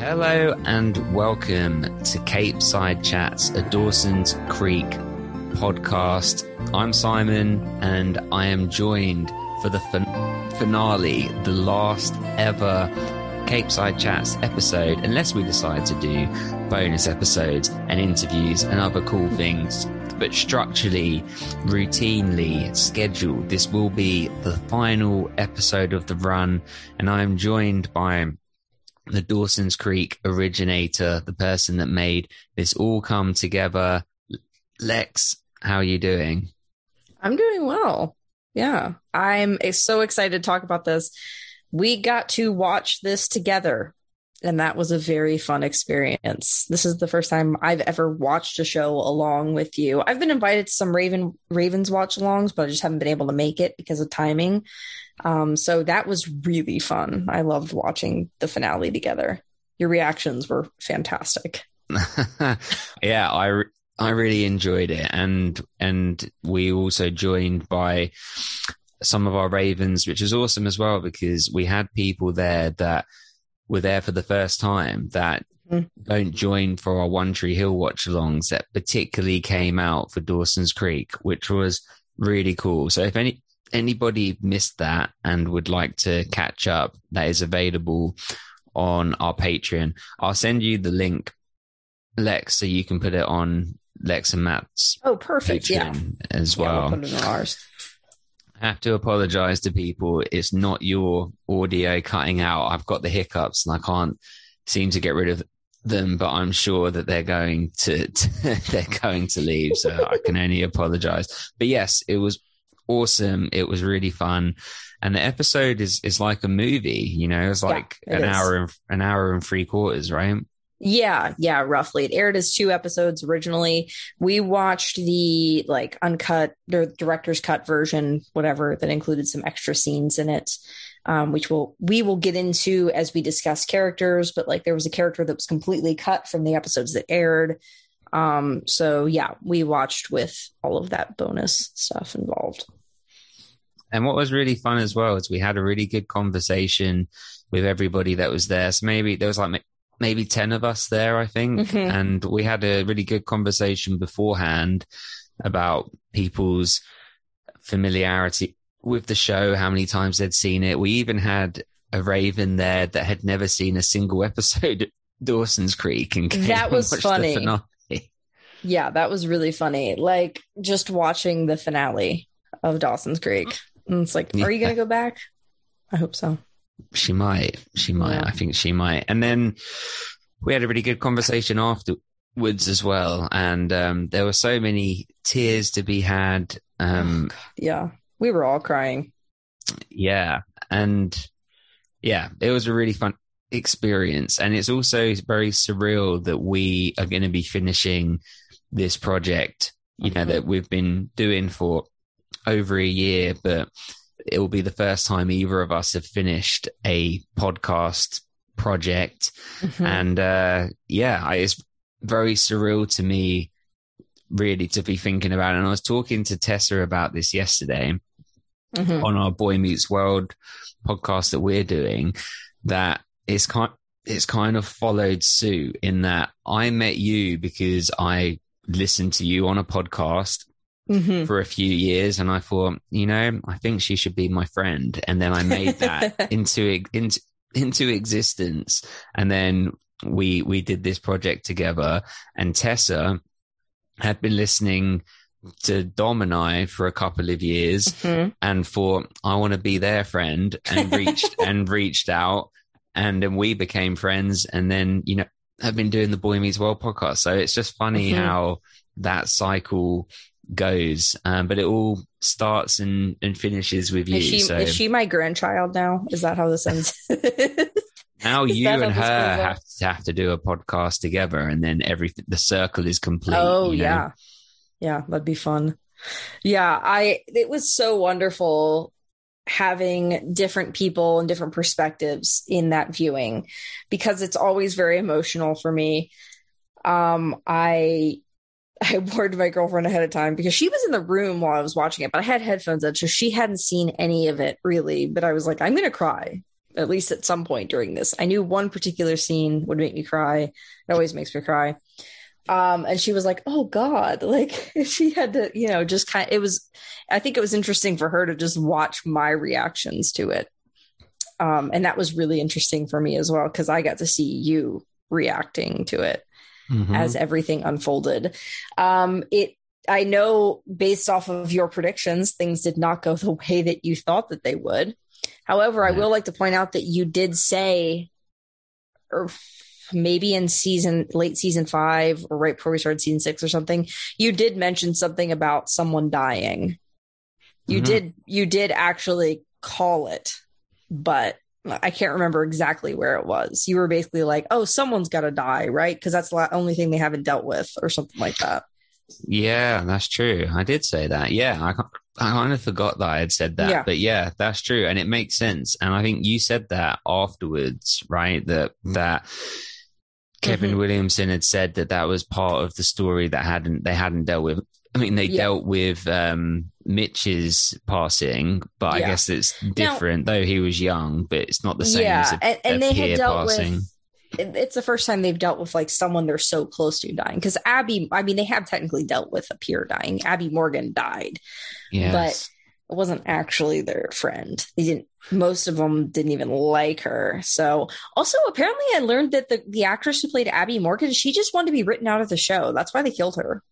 Hello and welcome to Capeside Chats, a Dawson's Creek podcast. I'm Simon and I am joined for the fin- finale, the last ever Capeside Chats episode, unless we decide to do bonus episodes and interviews and other cool things. But structurally, routinely scheduled, this will be the final episode of the run, and I am joined by the Dawson's Creek originator, the person that made this all come together. Lex, how are you doing? I'm doing well. Yeah, I'm so excited to talk about this. We got to watch this together, and that was a very fun experience. This is the first time I've ever watched a show along with you. I've been invited to some Raven Ravens watch alongs, but I just haven't been able to make it because of timing. Um, so that was really fun. I loved watching the finale together. Your reactions were fantastic. yeah, I I really enjoyed it, and and we also joined by some of our Ravens, which is awesome as well because we had people there that were there for the first time that mm. don't join for our One Tree Hill watch alongs that particularly came out for Dawson's Creek, which was really cool. So if any anybody missed that and would like to catch up, that is available on our Patreon. I'll send you the link, Lex, so you can put it on Lex and Matt's. Oh, perfect. Patreon yeah. As well. Yeah, we'll I have to apologize to people. It's not your audio cutting out. I've got the hiccups and I can't seem to get rid of them, but I'm sure that they're going to, to they're going to leave. So I can only apologize. But yes, it was awesome. It was really fun. And the episode is, is like a movie, you know, it's like yeah, it an is. hour and an hour and three quarters, right? Yeah, yeah, roughly. It aired as two episodes originally. We watched the like uncut or director's cut version, whatever, that included some extra scenes in it. Um, which will we will get into as we discuss characters, but like there was a character that was completely cut from the episodes that aired. Um, so yeah, we watched with all of that bonus stuff involved. And what was really fun as well is we had a really good conversation with everybody that was there. So maybe there was like maybe 10 of us there, I think. Mm-hmm. And we had a really good conversation beforehand about people's familiarity with the show, how many times they'd seen it. We even had a Raven there that had never seen a single episode of Dawson's Creek. And that was funny. Yeah, that was really funny. Like just watching the finale of Dawson's Creek. And it's like, yeah. are you going to go back? I hope so. She might. She might. Yeah. I think she might. And then we had a really good conversation afterwards as well. And um, there were so many tears to be had. Um, oh, yeah. We were all crying. Yeah. And yeah, it was a really fun experience. And it's also very surreal that we are going to be finishing this project, you know, mm-hmm. that we've been doing for over a year, but it will be the first time either of us have finished a podcast project. Mm-hmm. And uh, yeah, it's very surreal to me, really, to be thinking about it. And I was talking to Tessa about this yesterday mm-hmm. on our Boy Meets World podcast that we're doing, that it's kind it's kind of followed suit in that I met you because I listened to you on a podcast mm-hmm. for a few years, and I thought, you know, I think she should be my friend. And then I made that into into into existence, and then we we did this project together. And Tessa had been listening to Dom and I for a couple of years mm-hmm. and for I want to be their friend and reached and reached out and then we became friends and then you know have been doing the Boy Meets World podcast. So it's just funny mm-hmm. how that cycle goes. Um, but it all starts and, and finishes with you. Is she, so. is she my grandchild now? Is that how this ends? now you and her have to have to do a podcast together, and then everything the circle is complete. Oh you know? yeah, yeah, that'd be fun. Yeah, I it was so wonderful having different people and different perspectives in that viewing because it's always very emotional for me. Um, I I warned my girlfriend ahead of time because she was in the room while I was watching it, but I had headphones on, so she hadn't seen any of it really. But I was like, I'm going to cry. at least at some point during this. I knew one particular scene would make me cry. It always makes me cry. Um, and she was like, "Oh God!" Like she had to, you know, just kind. Of, it was. I think it was interesting for her to just watch my reactions to it, um, and that was really interesting for me as well because I got to see you reacting to it mm-hmm. as everything unfolded. Um, it. I know based off of your predictions, things did not go the way that you thought that they would. However, yeah. I will like to point out that you did say, or maybe in season late season five or right before we started season six or something, you did mention something about someone dying. You mm-hmm. did you did actually call it, but I can't remember exactly where it was. You were basically like, "Oh, someone's got to die, right?" Because that's the only thing they haven't dealt with, or something like that. Yeah, that's true. I did say that. Yeah, I I kind of forgot that I had said that, yeah. but yeah, that's true, and it makes sense. And I think you said that afterwards, right? That that Kevin mm-hmm. Williamson had said that that was part of the story that hadn't they hadn't dealt with. I mean, they yeah. dealt with um, Mitch's passing, but yeah. I guess it's different. Now, though he was young, but it's not the same yeah, as a, and, and they had dealt passing. With, it's the first time they've dealt with like someone they're so close to dying. Because Abby, I mean, they have technically dealt with a peer dying. Abby Morgan died, yes. but it wasn't actually their friend. They didn't. Most of them didn't even like her. So, also apparently, I learned that the the actress who played Abby Morgan, she just wanted to be written out of the show. That's why they killed her.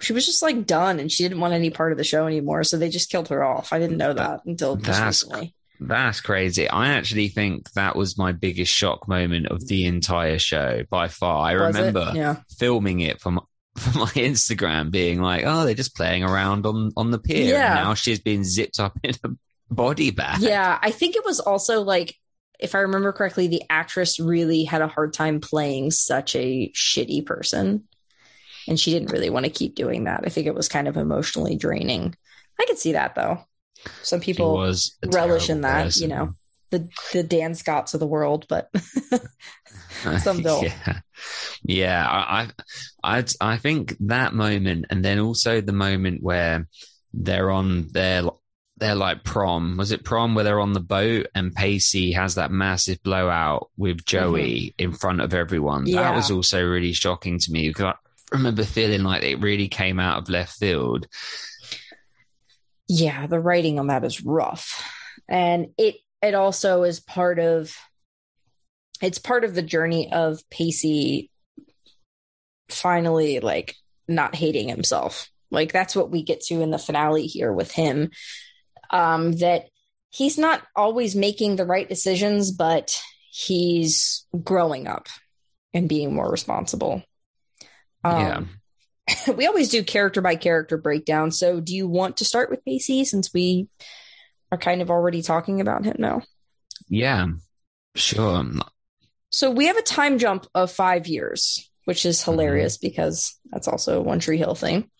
She was just like done, and she didn't want any part of the show anymore. So they just killed her off. I didn't know that until that's recently. That's crazy. I actually think that was my biggest shock moment of the entire show by far. I was remember yeah. filming it from for my Instagram being like, oh, they're just playing around on on the pier. Yeah. Now she's been zipped up in a body bag. Yeah, I think it was also like, if I remember correctly, the actress really had a hard time playing such a shitty person, and she didn't really want to keep doing that. I think it was kind of emotionally draining. I could see that though. Some people relish in that, person. you know, the the Dan Scotts of the world, but some don't. yeah, yeah. I, I, I think that moment, and then also the moment where they're on their they're like prom. Was it prom where they're on the boat and Pacey has that massive blowout with Joey mm-hmm. in front of everyone? Yeah. That was also really shocking to me because remember feeling like it really came out of left field. Yeah, the writing on that is rough. And it it also is part of it's part of the journey of Pacey finally like not hating himself. Like that's what we get to in the finale here with him. Um, that he's not always making the right decisions, but he's growing up and being more responsible. Um, yeah. we always do character by character breakdown. So do you want to start with Pacey since we are kind of already talking about him now? Yeah, sure. So we have a time jump of five years, which is hilarious mm-hmm. because that's also a One Tree Hill thing.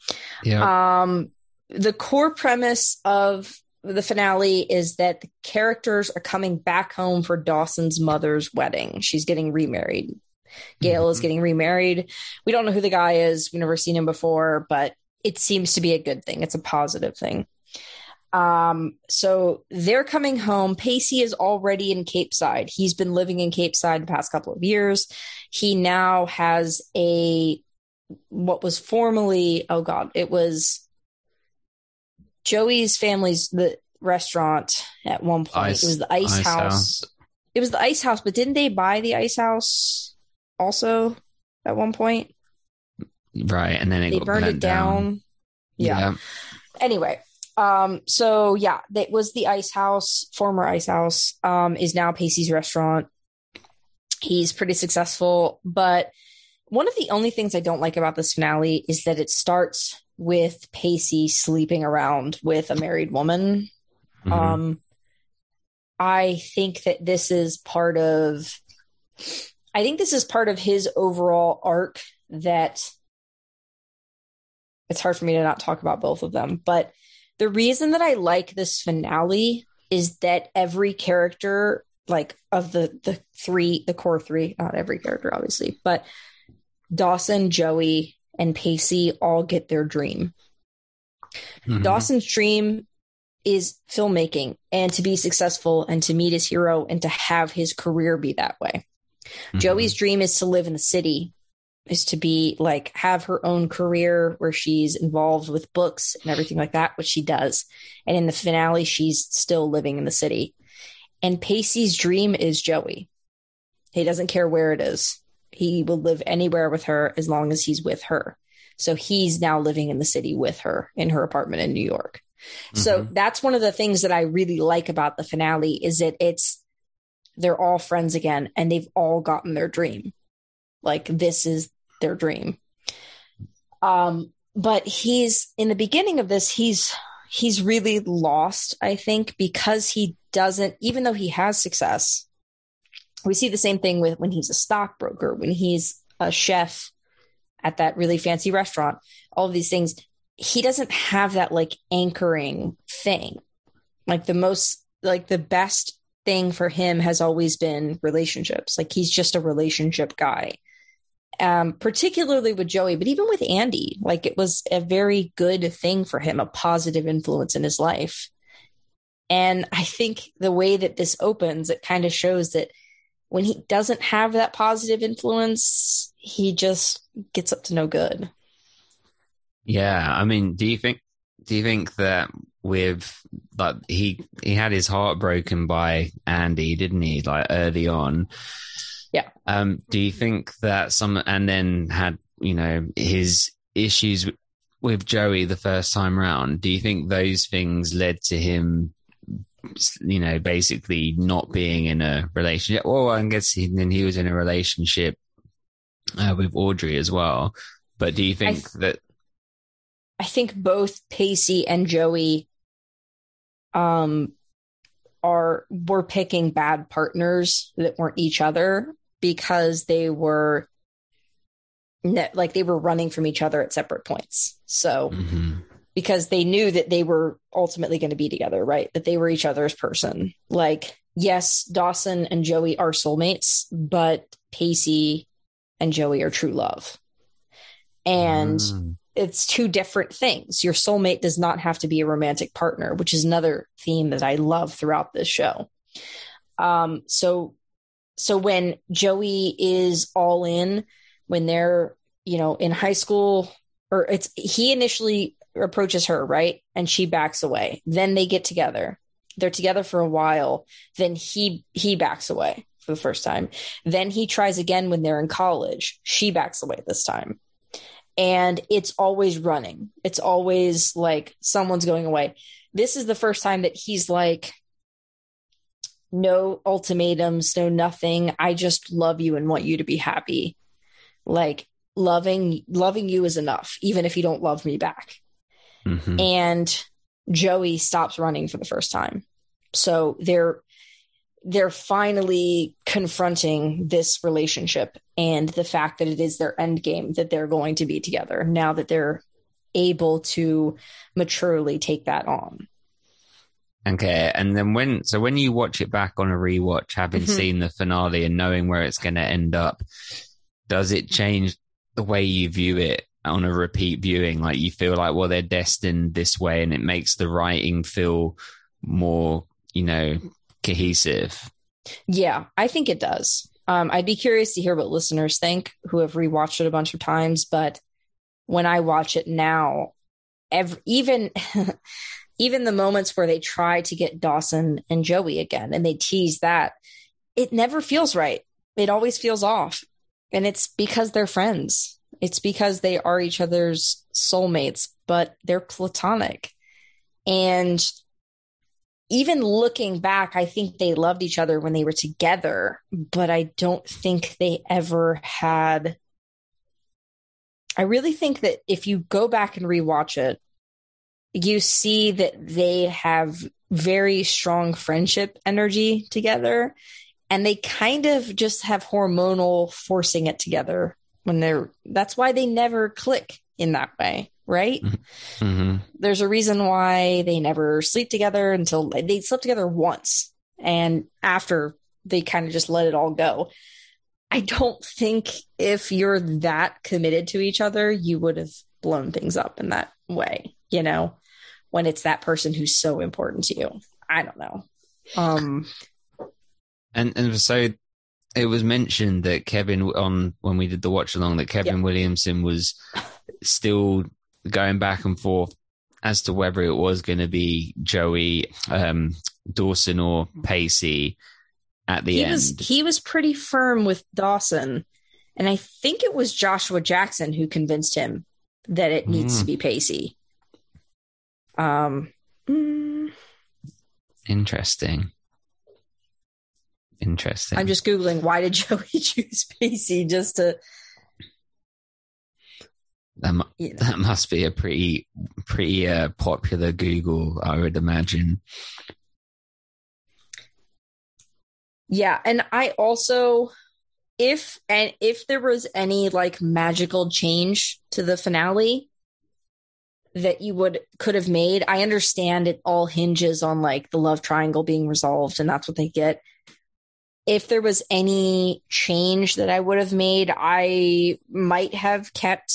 Yeah. Um, the core premise of the finale is that the characters are coming back home for Dawson's mother's wedding. She's getting remarried. Gail mm-hmm. is getting remarried. We don't know who the guy is. We've never seen him before, but it seems to be a good thing. It's a positive thing. Um, so they're coming home. Pacey is already in Capeside. He's been living in Capeside the past couple of years. He now has a what was formerly, oh God, it was Joey's family's the restaurant at one point. Ice, it was the Ice, ice house. house. It was the Ice House, but didn't they buy the Ice House also at one point? Right, and then they burned it down. down. Yeah. yeah. Anyway, um, so yeah, that was the Ice House, former Ice House, um, is now Pacey's restaurant. He's pretty successful, but one of the only things I don't like about this finale is that it starts with Pacey sleeping around with a married woman. Mm-hmm. Um, I think that this is part of, I think this is part of his overall arc that it's hard for me to not talk about both of them, but the reason that I like this finale is that every character, like of the the three, the core three, not every character, obviously, but Dawson, Joey, and Pacey all get their dream. Mm-hmm. Dawson's dream is filmmaking and to be successful and to meet his hero and to have his career be that way. Mm-hmm. Joey's dream is to live in the city, is to be like have her own career where she's involved with books and everything like that, which she does. And in the finale, she's still living in the city. And Pacey's dream is Joey. He doesn't care where it is. He will live anywhere with her as long as he's with her. So he's now living in the city with her in her apartment in New York. Mm-hmm. So that's one of the things that I really like about the finale is that it's they're all friends again and they've all gotten their dream. Like this is their dream. Um but he's in the beginning of this he's he's really lost I think because he doesn't even though he has success. We see the same thing with when he's a stockbroker, when he's a chef at that really fancy restaurant, all of these things he doesn't have that like anchoring thing. Like the most, like the best thing for him has always been relationships. Like he's just a relationship guy. Um, particularly with Joey, but even with Andy, like it was a very good thing for him, a positive influence in his life. And I think the way that this opens, it kind of shows that when he doesn't have that positive influence, he just gets up to no good. Yeah, I mean, do you think do you think that with like he he had his heart broken by Andy, didn't he? Like early on. Yeah. Um, do you think that some and then had you know his issues with Joey the first time round? Do you think those things led to him? You know, basically not being in a relationship. Well, I guess he, then he was in a relationship uh, with Audrey as well. But do you think th- that I think both Pacey and Joey um are were picking bad partners that weren't each other because they were like they were running from each other at separate points. So mm-hmm. because they knew that they were ultimately going to be together, right? That they were each other's person. Like yes, Dawson and Joey are soulmates, but Pacey and Joey are true love. And mm it's two different things. Your soulmate does not have to be a romantic partner, which is another theme that I love throughout this show. Um, so, so when Joey is all in, when they're, you know, in high school, or it's he initially approaches her, right? And she backs away. Then they get together. They're together for a while. Then he he backs away for the first time. Then he tries again when they're in college. She backs away this time and it's always running. It's always like someone's going away. This is the first time that he's like, no ultimatums, no nothing. I just love you and want you to be happy. Like loving, loving you is enough, even if you don't love me back. Mm-hmm. And Joey stops running for the first time. So they're they're finally confronting this relationship and the fact that it is their end game that they're going to be together now that they're able to maturely take that on. Okay, and then when so when you watch it back on a rewatch, having mm-hmm. seen the finale and knowing where it's going to end up, does it change the way you view it on a repeat viewing? Like you feel like, well, they're destined this way, and it makes the writing feel more, you know, cohesive. Yeah, I think it does. Um, I'd be curious to hear what listeners think who have rewatched it a bunch of times. But when I watch it now, every, even even the moments where they try to get Dawson and Joey again and they tease that, it never feels right. It always feels off, and it's because they're friends. It's because they are each other's soulmates, but they're platonic. And even looking back, I think they loved each other when they were together, but I don't think they ever had. I really think that if you go back and rewatch it, you see that they have very strong friendship energy together and they kind of just have hormonal forcing it together when they're that's why they never click in that way right? Mm-hmm. mm-hmm. There's a reason why they never sleep together until they slept together once. And after they kind of just let it all go. I don't think if you're that committed to each other, you would have blown things up in that way, you know? when it's that person who's so important to you. I don't know. Um, and and so it was mentioned that Kevin on when we did the watch along that Kevin yeah. Williamson was still going back and forth as to whether it was going to be Joey um, Dawson or Pacey at the he end. Was, he was pretty firm with Dawson, and I think it was Joshua Jackson who convinced him that it needs mm. to be Pacey. Um, mm. interesting. Interesting. I'm just googling why did Joey choose Pacey just to. That, mu- know. that must be a pretty pretty uh, popular Google, I would imagine. Yeah, and I also if and if there was any like magical change to the finale that you would could have made, I understand it all hinges on like the love triangle being resolved and that's what they get. If there was any change that I would have made, I might have kept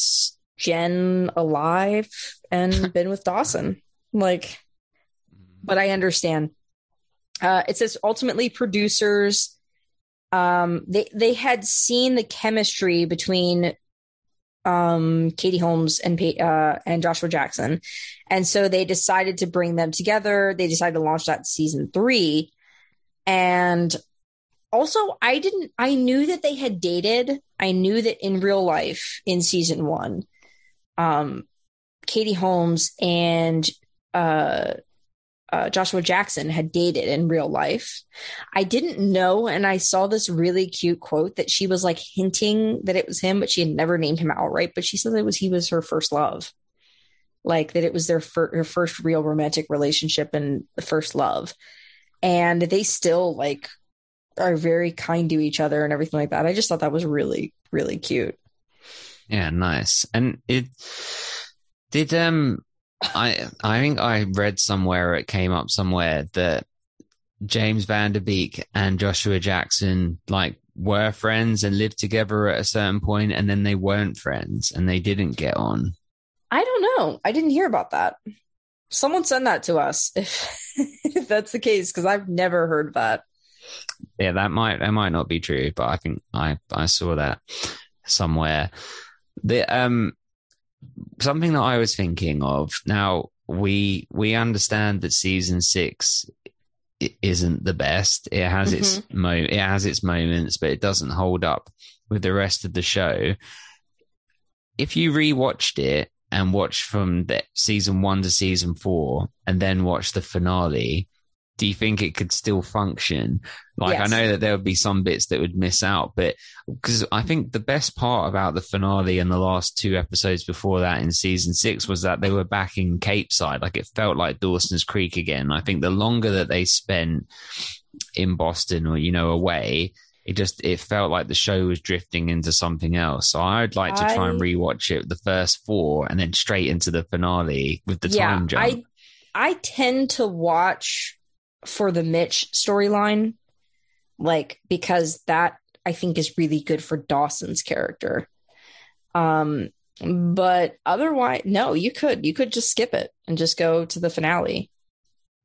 Jen alive and been with Dawson. Like but I understand uh, it says ultimately producers um, they they had seen the chemistry between um, Katie Holmes and uh, and Joshua Jackson, and so they decided to bring them together. They decided to launch that season three, and also I didn't. I knew that they had dated. I knew that in real life in season one, um, Katie Holmes and uh, uh, Joshua Jackson had dated in real life. I didn't know, and I saw this really cute quote that she was like hinting that it was him, but she had never named him outright. But she said it was he was her first love, like that it was their fir- her first real romantic relationship and the first love, and they still like are very kind to each other and everything like that. I just thought that was really really cute. Yeah, nice, and it did um I I think I read somewhere it came up somewhere that James Van Der Beek and Joshua Jackson like were friends and lived together at a certain point and then they weren't friends and they didn't get on. I don't know. I didn't hear about that. Someone send that to us if, if that's the case because I've never heard that. Yeah, that might that might not be true, but I think I I saw that somewhere. The um something that I was thinking of now. We we understand that season six isn't the best. It has mm-hmm. its mo it has its moments, but it doesn't hold up with the rest of the show. If you rewatched it and watched from the season one to season four, and then watched the finale, do you think it could still function? Like, yes. I know that there would be some bits that would miss out, but because I think the best part about the finale and the last two episodes before that in season six was that they were back in Capeside. Like, it felt like Dawson's Creek again. I think the longer that they spent in Boston or, you know, away, it just it felt like the show was drifting into something else. So I'd like to try and rewatch it the first four and then straight into the finale with the yeah, time jump. I I tend to watch for the Mitch storyline, like because that I think is really good for Dawson's character. Um, but otherwise, no, you could you could just skip it and just go to the finale.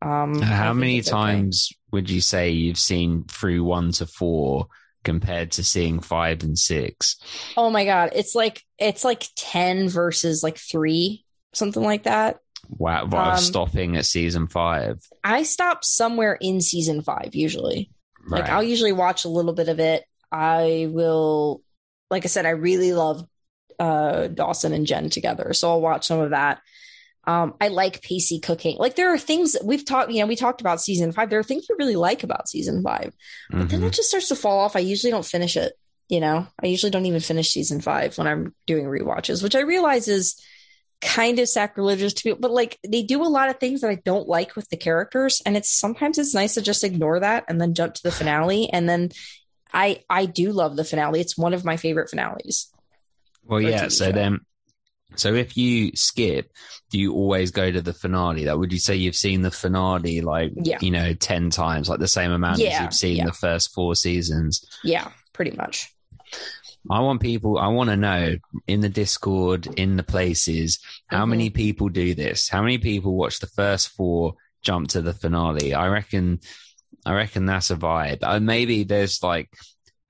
Um, how many times okay. would you say you've seen through one to four compared to seeing five and six? Oh my god, it's like it's like ten versus like three, something like that. Wow, um, stopping at season five. I stop somewhere in season five usually. Right. Like I'll usually watch a little bit of it. I will, like I said, I really love uh, Dawson and Jen together, so I'll watch some of that. Um, I like Pacey cooking. Like there are things we've talked, you know, we talked about season five. There are things we really like about season five, but mm-hmm. then it just starts to fall off. I usually don't finish it. You know, I usually don't even finish season five when I'm doing re-watches, which I realize is kind of sacrilegious to people, but like they do a lot of things that I don't like with the characters. And it's sometimes it's nice to just ignore that and then jump to the finale. And then I I do love the finale. It's one of my favorite finales. Well, yeah. So show. then so if you skip, do you always go to the finale? That would you say you've seen the finale like yeah. you know, ten times, like the same amount yeah, as you've seen yeah. the first four seasons? Yeah, pretty much. I want people, I want to know in the Discord, in the places, how Mhm. many people do this? How many people watch the first four, jump to the finale? I reckon, I reckon that's a vibe. Uh, maybe there's like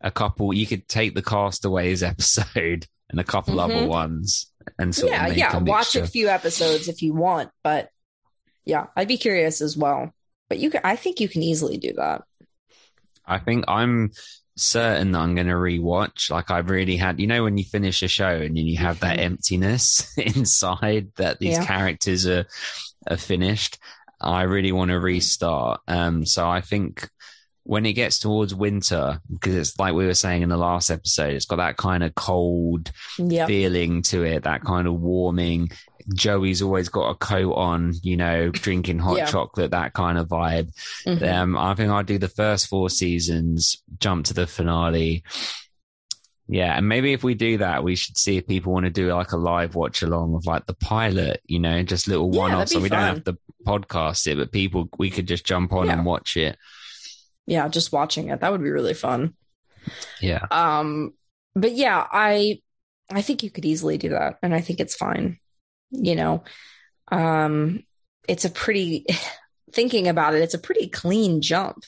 a couple, you could take the Castaways episode and a couple Mhm. other ones and sort yeah, yeah. a Watch a few episodes if you want, but yeah, I'd be curious as well. But you can, I think you can easily do that. I think I'm certain that I'm going to rewatch. Like I've really had, you know, when you finish a show and then you have that Mhm. emptiness inside that these Yeah. characters are are finished. I really want to restart. Um, so I think when it gets towards winter, because it's like we were saying in the last episode, it's got that kind of cold Yeah. feeling to it, that kind of warming. Joey's always got a coat on, you know, drinking hot Yeah. chocolate, that kind of vibe. Mhm. Um, I think I'll do the first four seasons, jump to the finale. Yeah, and maybe if we do that, we should see if people want to do like a live watch along of like the pilot, you know, just little Yeah, one off. that'd So we don't have to podcast it, but people we could just jump on Yeah. and watch it. Yeah, just watching it. That would be really fun. Yeah. Um, but yeah, I I think you could easily do that, and I think it's fine. You know, um, it's a pretty thinking about it. It's a pretty clean jump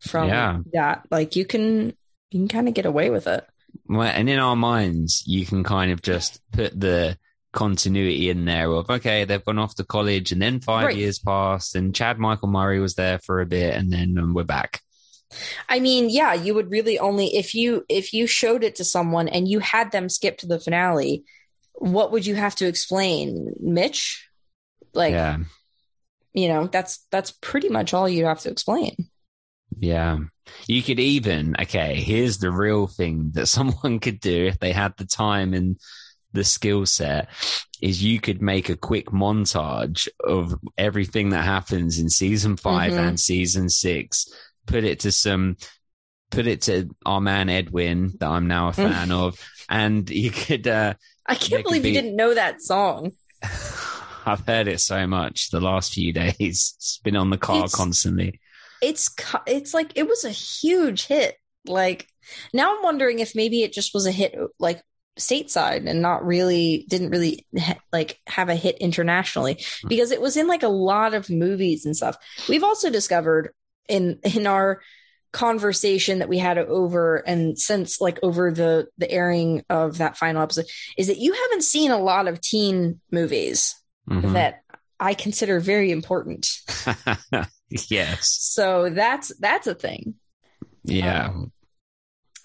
from Yeah. that. Like you can you can kind of get away with it. Well, and in our minds, you can kind of just put the continuity in there of okay, they've gone off to college, and then five Right. years passed, and Chad Michael Murray was there for a bit, and then um, we're back. I mean, yeah, you would really only if you if you showed it to someone and you had them skip to the finale, what would you have to explain, Mitch? Like, yeah, you know, that's that's pretty much all you have to explain. yeah. You could even okay. Here's the real thing that someone could do if they had the time and the skill set is you could make a quick montage of everything that happens in season 5 Mhm. and season six put it to some put it to our man edwin that i'm now a fan of and you could uh I can't believe be- you didn't know that song. i've heard it so much the last few days it's been on the car It's- constantly It's it's like it was a huge hit. Like now I'm wondering if maybe it just was a hit like stateside and not really didn't really ha- like have a hit internationally because it was in like a lot of movies and stuff. We've also discovered in in our conversation that we had over and since like over the the airing of that final episode is that you haven't seen a lot of teen movies Mhm. that I consider very important. yes So that's that's a thing. yeah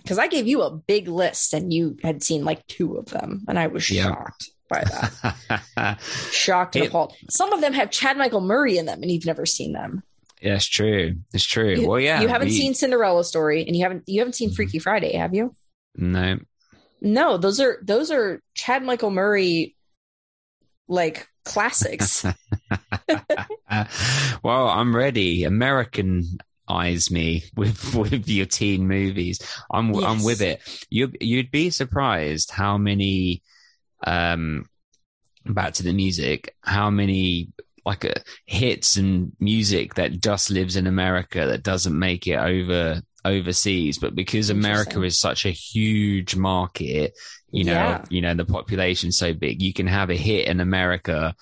Because I gave you a big list and you had seen like two of them, and I was shocked by that. shocked and It- appalled. Some of them have Chad Michael Murray in them, and you've never seen them. yeah it's true it's true You, well yeah you haven't we- seen Cinderella Story, and you haven't you haven't seen Mhm. Freaky Friday, have you? no No, those are those are Chad Michael Murray like classics. Well, I'm ready. Americanize me with with your teen movies. I'm I'm with it. You you'd be surprised how many um back to the music, how many like uh, hits and music that just lives in America that doesn't make it over overseas, but because America is such a huge market, you know, Yeah. you know, the population's so big, you can have a hit in America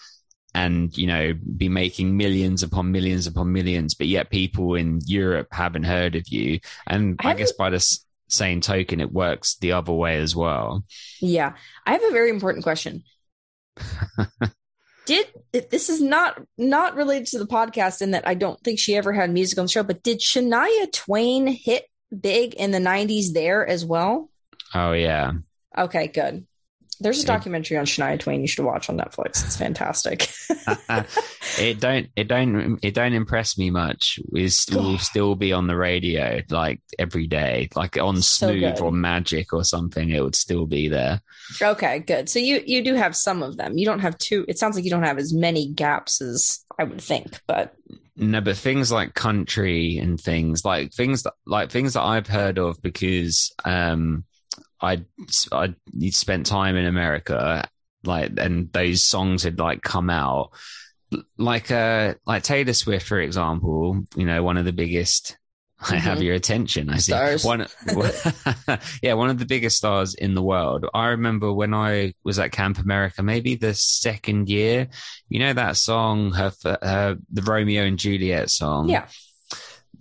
and, you know, be making millions upon millions upon millions, but yet people in Europe haven't heard of you. And I I, guess by the same token, it works the other way as well. yeah, I have a very important question. did this is not not related to the podcast in that I don't think she ever had music on the show, but did Shania Twain hit big in the '90s there as well? Oh, yeah. Okay, good. There's a documentary on Shania Twain you should watch on Netflix. It's fantastic. it don't it don't it don't impress me much. It will still be on the radio like every day, like on So Smooth good. or Magic or something. It would still be there. okay, good. So you you do have some of them. You don't have two. It sounds like you don't have as many gaps as I would think, but No, but things like country and things like things that like things that I've heard of because um I I spent time in America like and those songs had like come out like uh like Taylor Swift for example, you know, one of the biggest I have Mhm. your attention. I see. Stars. One, yeah, one of the biggest stars in the world. I remember when I was at Camp America, maybe the second year. You know that song, her, her the Romeo and Juliet song. Yeah.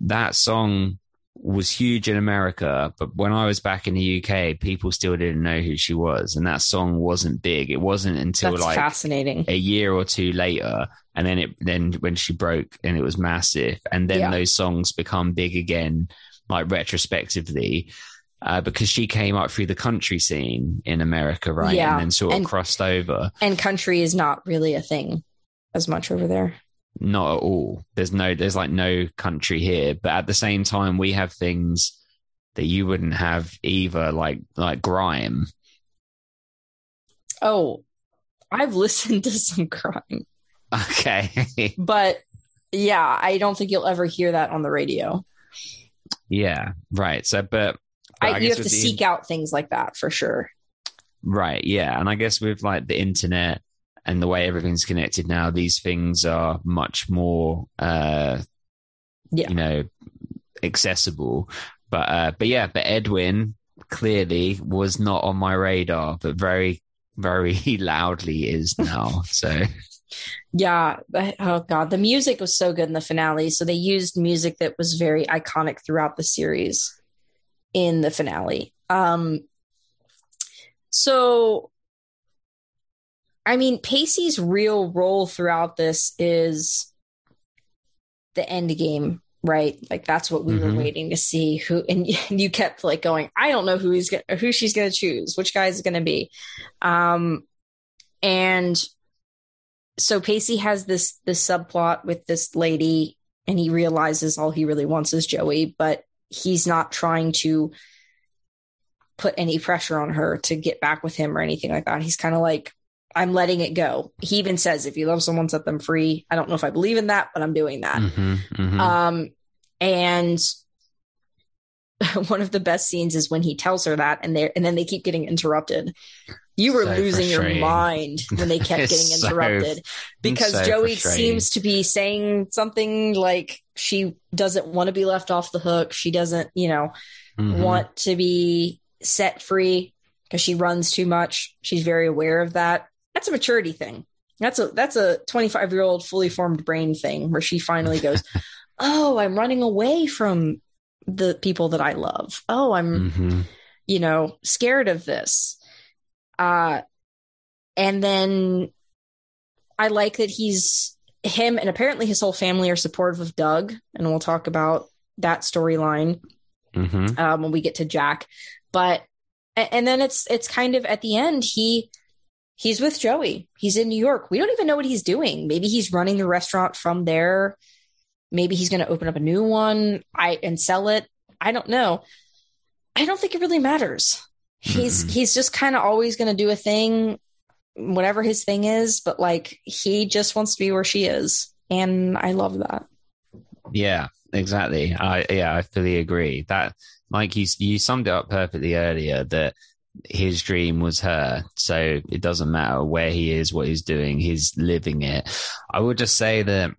that song was huge in America, but when I was back in the UK, people still didn't know who she was, and that song wasn't big. It wasn't until That's like fascinating. a year or two later and then it then when she broke and it was massive and then Yeah. those songs become big again like retrospectively uh, because she came up through the country scene in America right Yeah, and then sort of and- crossed over And country is not really a thing as much over there. Not at all there's no there's like no country here but at the same time we have things that you wouldn't have either like like grime Oh, I've listened to some grime, okay but yeah, I don't think you'll ever hear that on the radio. yeah right so but, but I, you have to the- seek out things like that for sure. Right. Yeah. And I guess with like the internet and the way everything's connected now, these things are much more, uh, Yeah. you know, accessible. But, uh, but yeah, but Edwin clearly was not on my radar, but very, very loudly is now. So, Yeah. Oh God, the music was so good in the finale. So they used music that was very iconic throughout the series in the finale. Um, so, I mean, Pacey's real role throughout this is the end game, right? Like that's what we were Mhm. waiting to see. Who and you kept like going, I don't know who he's gonna, who she's gonna choose, which guy is gonna be, um, and so Pacey has this this subplot with this lady, and he realizes all he really wants is Joey, but he's not trying to put any pressure on her to get back with him or anything like that. He's kind of like, I'm letting it go. He even says, if you love someone, set them free. I don't know if I believe in that, but I'm doing that. mhm, mhm. Um, and one of the best scenes is when he tells her that, and they and then they keep getting interrupted. You were So losing your mind when they kept getting so- interrupted because so Joey seems to be saying something like she doesn't want to be left off the hook. She doesn't, you know, Mhm. want to be set free because she runs too much. She's very aware of that. That's a maturity thing. That's a that's a 25 year old fully formed brain thing where she finally goes, "Oh, I'm running away from the people that I love. Oh, I'm Mhm. you know scared of this." Uh and then I like that he's him and apparently his whole family are supportive of Doug, and we'll talk about that storyline Mhm. um, when we get to Jack. But and then it's it's kind of at the end he he's with Joey. He's in New York. We don't even know what he's doing. Maybe he's running the restaurant from there. Maybe he's going to open up a new one I and sell it. I don't know. I don't think it really matters. He's Mm-mm. he's just kind of always going to do a thing whatever his thing is, but like he just wants to be where she is. And I love that. Yeah, exactly. I yeah, I fully agree. That like you you summed it up perfectly earlier that his dream was her. So it doesn't matter where he is, what he's doing, he's living it. I would just say that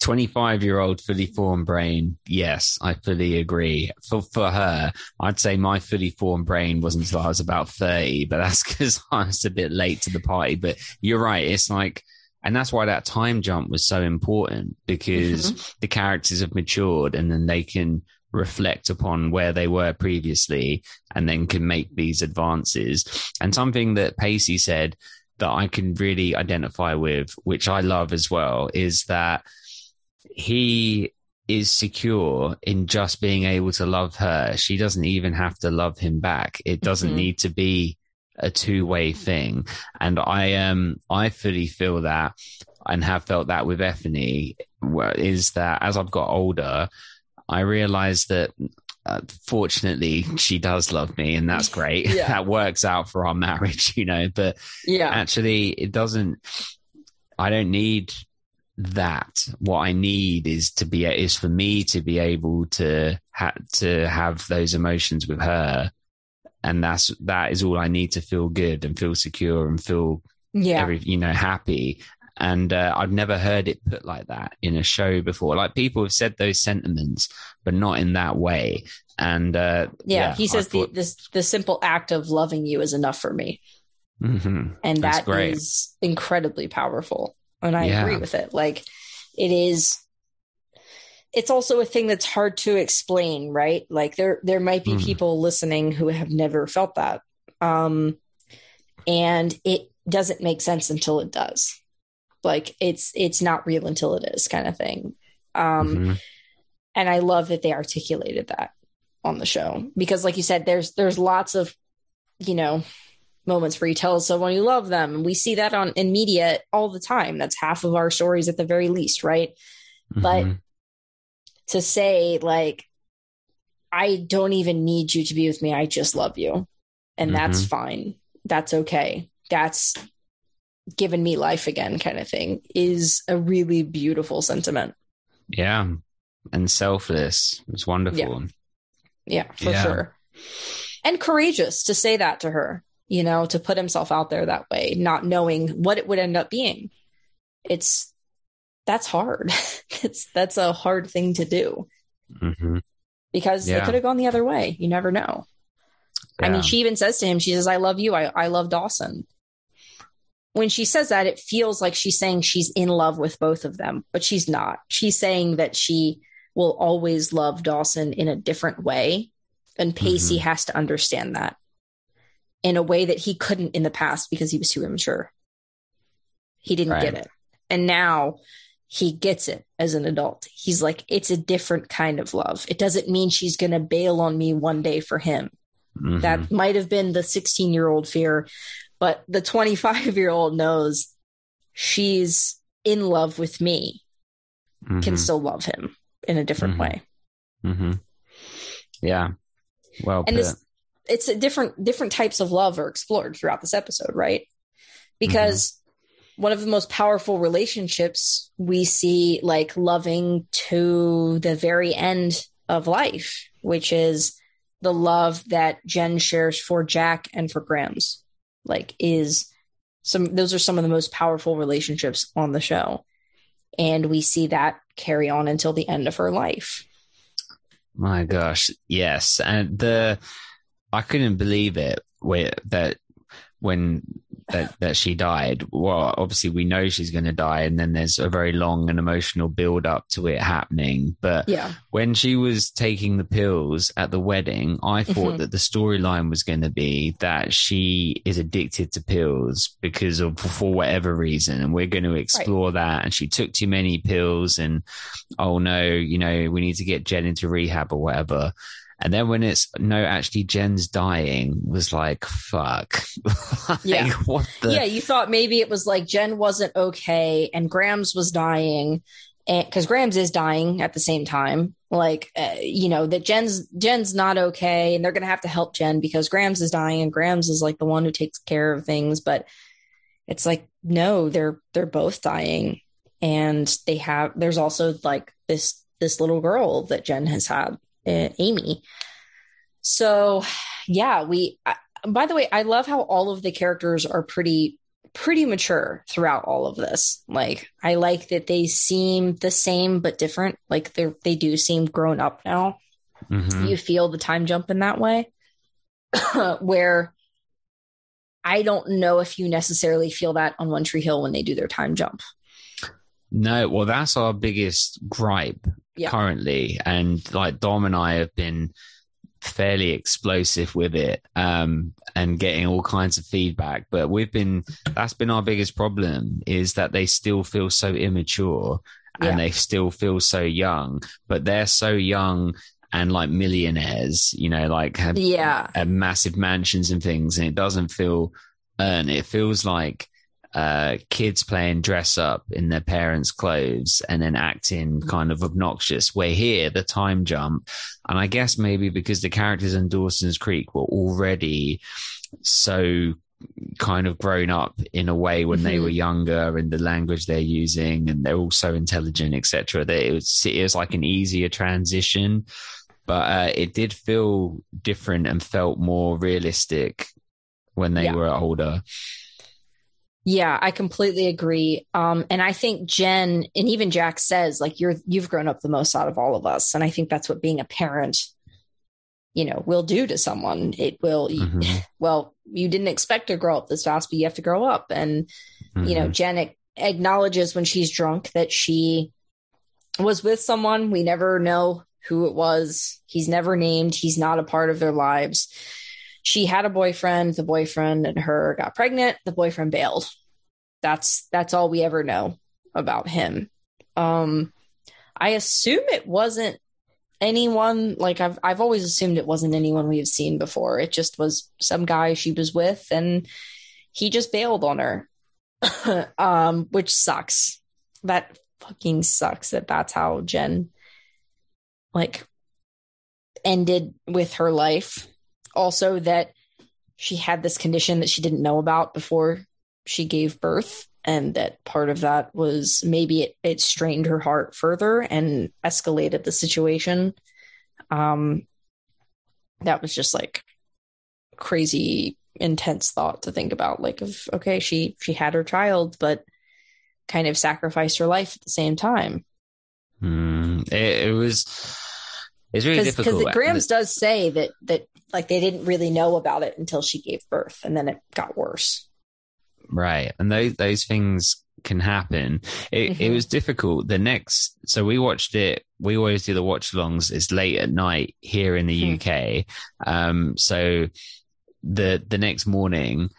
25 year old fully formed brain. Yes, I fully agree. For, for her, I'd say my fully formed brain wasn't until I was about 30, but that's because I was a bit late to the party. But you're right. It's like, and that's why that time jump was so important because mm-hmm. the characters have matured and then they can reflect upon where they were previously and then can make these advances. And something that Pacey said that I can really identify with, which I love as well, is that he is secure in just being able to love her. She doesn't even have to love him back. It doesn't Mhm. need to be a two-way thing. And I um I fully feel that and have felt that with Ethany—is that as I've got older, I realized that uh, fortunately she does love me and that's great. Yeah. that works out for our marriage, you know, but Yeah. actually it doesn't i don't need that what i need is to be is for me to be able to ha- to have those emotions with her and that's that is all i need to feel good and feel secure and feel Yeah. every you know happy And uh, I've never heard it put like that in a show before. Like people have said those sentiments, but not in that way. And uh, yeah, yeah, he says thought- the this the simple act of loving you is enough for me. Mhm. and That's that great. is incredibly powerful and i Yeah. agree with it like it is it's also a thing that's hard to explain right like there there might be Mm. people listening who have never felt that um and it doesn't make sense until it does like it's it's not real until it is kind of thing um Mhm. and I love that they articulated that on the show because, like you said, there's there's lots of you know moments where you tell someone you love them, and we see that on in media all the time. That's half of our stories at the very least, right? But Mhm. to say like, I don't even need you to be with me, I just love you, and that's fine. That's okay. That's given me life again, kind of thing, is a really beautiful sentiment. yeah, and selfless. It's wonderful. Yeah, for Yeah. sure. And courageous to say that to her, you know, to put himself out there that way, not knowing what it would end up being. It's that's hard. it's that's a hard thing to do hmm because Yeah. it could have gone the other way. You never know. I mean, she even says to him, she says, I love you. I, I love Dawson. When she says that, it feels like she's saying she's in love with both of them, but she's not. She's saying that she will always love Dawson in a different way. And Pacey has to understand that in a way that he couldn't in the past because he was too immature. He didn't Right. get it. And now he gets it as an adult. He's like, it's a different kind of love. It doesn't mean she's going to bail on me one day for him. Mhm. That might have been the 16 year old fear, but the 25 year old knows she's in love with me, can Mhm. still love him in a different Mhm. way. Mhm. Yeah. Well And it's a different, different types of love are explored throughout this episode, right? Because one of the most powerful relationships we see, like loving to the very end of life, which is the love that Jen shares for Jack and for Grams. Like, is some those are some of the most powerful relationships on the show. And we see that carry on until the end of her life. My gosh, yes, and the I couldn't believe it where that when that that she died. Well, obviously we know she's going to die, and then there's a very long and emotional build up to it happening. But Yeah. when she was taking the pills at the wedding, I thought Mhm. that the storyline was going to be that she is addicted to pills because of for whatever reason, and we're going to explore that. And she took too many pills, and oh no, you know, we need to get Jen into rehab or whatever. And then when it's no, actually Jen's dying, was like fuck. like, Yeah. what the? yeah, you thought maybe it was like Jen wasn't okay and Grams was dying, and because Grams is dying at the same time. Like, uh, you know that Jen's Jen's not okay, and they're gonna have to help Jen because Grams is dying, and Grams is like the one who takes care of things. But it's like no, they're they're both dying, and they have. There's also like this this little girl that Jen has had, uh, Amy. So, yeah, we. I, by the way, I love how all of the characters are pretty pretty mature throughout all of this. Like I like that they seem the same but different. Like they they do seem grown up now. Mhm. You feel the time jump in that way. Where I don't know if you necessarily feel that on One Tree Hill when they do their time jump. No, well, that's our biggest gripe Yeah. currently, and like Dom and I have been fairly explosive with it, um, and getting all kinds of feedback. But we've been that's been our biggest problem is that they still feel so immature and Yeah. they still feel so young, but they're so young and like millionaires, you know, like have Yeah. uh, massive mansions and things, and it doesn't feel earned. It feels like uh, kids playing dress up in their parents' clothes and then acting kind of obnoxious. Where here, the time jump, and I guess maybe because the characters in Dawson's Creek were already so kind of grown up in a way when they Mhm. were younger and the language they're using and they're all so intelligent etc that it was, it was like an easier transition but uh, it did feel different and felt more realistic when they Yeah. were older Yeah, I completely agree. Um, and I think Jen and even Jack says, like, you're you've grown up the most out of all of us. And I think that's what being a parent, you know, will do to someone. It will mm-hmm. well, you didn't expect to grow up this fast, but you have to grow up. And, mm-hmm. you know, mm-hmm. Jen acknowledges when she's drunk that she was with someone. We never know who it was. He's never named. He's not a part of their lives she had a boyfriend. The boyfriend and her got pregnant. The boyfriend bailed. That's that's all we ever know about him. Um i assume it wasn't anyone like i've i've always assumed it wasn't anyone we've seen before. It just was some guy she was with and he just bailed on her. Um which sucks. That fucking sucks that that's how jen like ended with her life also that she had this condition that she didn't know about before she gave birth and that part of that was maybe it, it strained her heart further and escalated the situation. Um that was just like crazy intense thought to think about like of okay she she had her child but kind of sacrificed her life at the same time. Mm, it, it was it's really Cause, difficult because Grams does say that that like they didn't really know about it until she gave birth, and then it got worse. Right, and those those things can happen. It, mm-hmm. it was difficult. The next, so we watched it. We always do the watch alongs. It's late at night here in the mm-hmm. UK. Um, so the the next morning,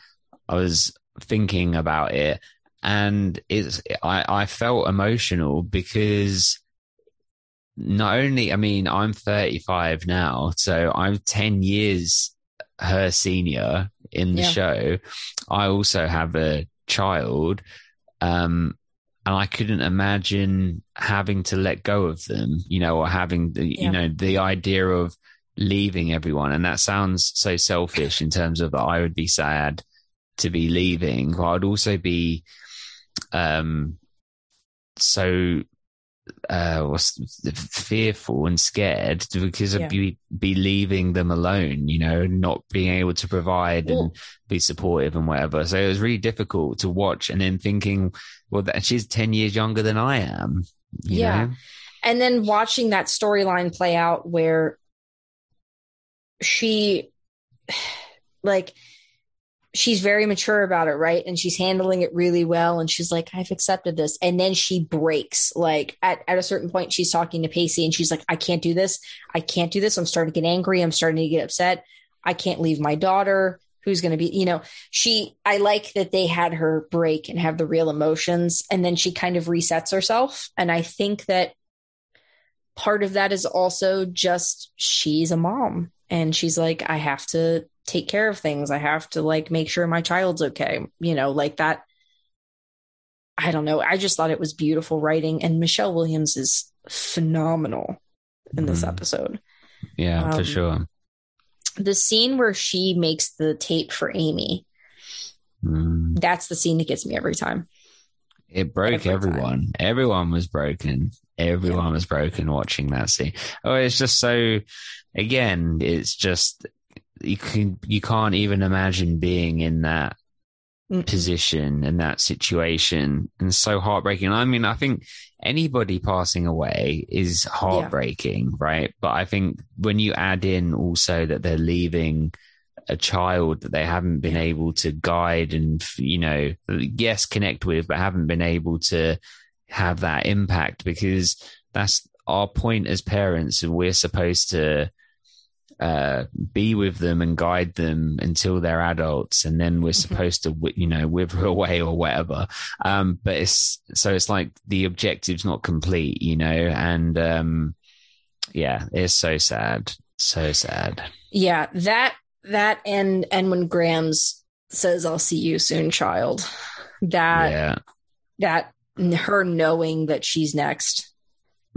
I was thinking about it, and it's I I felt emotional because not only, I mean, I'm 35 now, so I'm 10 years her senior in the yeah. show. I also have a child. Um, and I couldn't imagine having to let go of them, you know, or having the, yeah. you know, the idea of leaving everyone. And that sounds so selfish in terms of that I would be sad to be leaving, but I'd also be, um, so uh, was fearful and scared because yeah. of be, be leaving them alone, you know, not being able to provide and be supportive and whatever. So it was really difficult to watch and then thinking, well, that she's 10 years younger than I am. yeah. Know? And then watching that storyline play out where she, like, she's very mature about it, right? And she's handling it really well. And she's like, I've accepted this. And then she breaks. Like at, at a certain point, she's talking to Pacey and she's like, I can't do this. I can't do this. I'm starting to get angry. I'm starting to get upset. I can't leave my daughter. Who's going to be, you know, she, I like that they had her break and have the real emotions. And then she kind of resets herself. And I think that part of that is also just she's a mom and she's like, I have to take care of things. I have to like make sure my child's okay. You know, like that. I don't know. I just thought it was beautiful writing, and Michelle Williams is phenomenal in this mm. episode. Yeah, um, for sure. The scene where she makes the tape for Amy, mm. that's the scene that gets me every time. It broke every everyone. Time. Everyone was broken. Everyone yeah. was broken watching that scene. Oh, it's just so. Again, it's just you can you can't even imagine being in that mm. position and that situation and so heartbreaking i mean i think anybody passing away is heartbreaking yeah. right but i think when you add in also that they're leaving a child that they haven't been able to guide and you know yes connect with but haven't been able to have that impact because that's our point as parents and we're supposed to uh, be with them and guide them until they're adults, and then we're mm-hmm. supposed to, you know, wither away or whatever. Um, but it's so it's like the objective's not complete, you know, and um, yeah, it's so sad, so sad. Yeah, that that and and when Grams says, "I'll see you soon, child," that yeah. that her knowing that she's next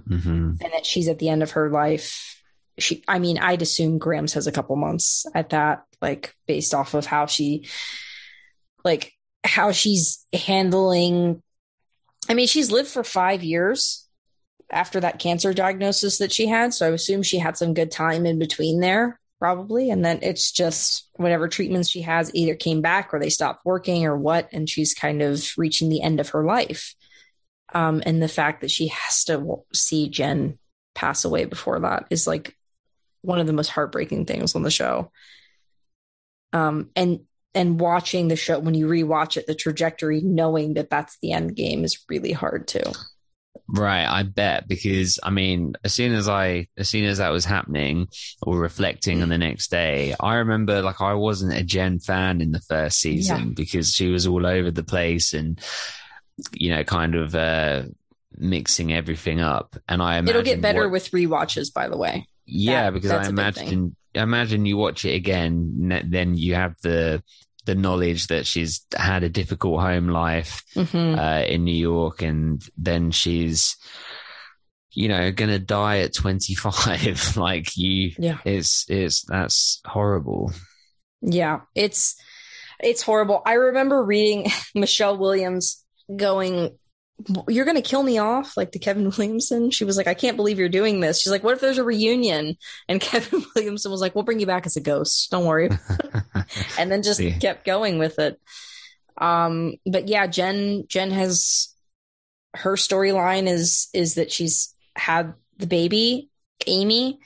mm-hmm. and that she's at the end of her life she i mean i'd assume grams has a couple months at that like based off of how she like how she's handling i mean she's lived for five years after that cancer diagnosis that she had so i assume she had some good time in between there probably. And then it's just whatever treatments she has either came back or they stopped working or what. And she's kind of reaching the end of her life. Um, and the fact that she has to see Jen pass away before that is like one of the most heartbreaking things on the show. Um, and and watching the show when you rewatch it, the trajectory, knowing that that's the end game is really hard too. Right, I bet because I mean, as soon as I, as soon as that was happening or reflecting on the next day, I remember like I wasn't a Jen fan in the first season yeah. because she was all over the place and you know, kind of uh mixing everything up. And I imagine it'll get better what, with re-watches, by the way. Yeah, that, because I imagine, I imagine you watch it again, then you have the the knowledge that she's had a difficult home life mm-hmm. uh, in New York, and then she's, you know, gonna die at 25. like you, yeah, it's it's that's horrible. Yeah, it's it's horrible. I remember reading Michelle Williams going you're going to kill me off like the Kevin Williamson. She was like, I can't believe you're doing this. She's like, what if there's a reunion? And Kevin Williamson was like, we'll bring you back as a ghost. Don't worry. and then just See. kept going with it. Um, but yeah, Jen, Jen has her storyline is, is that she's had the baby, Amy.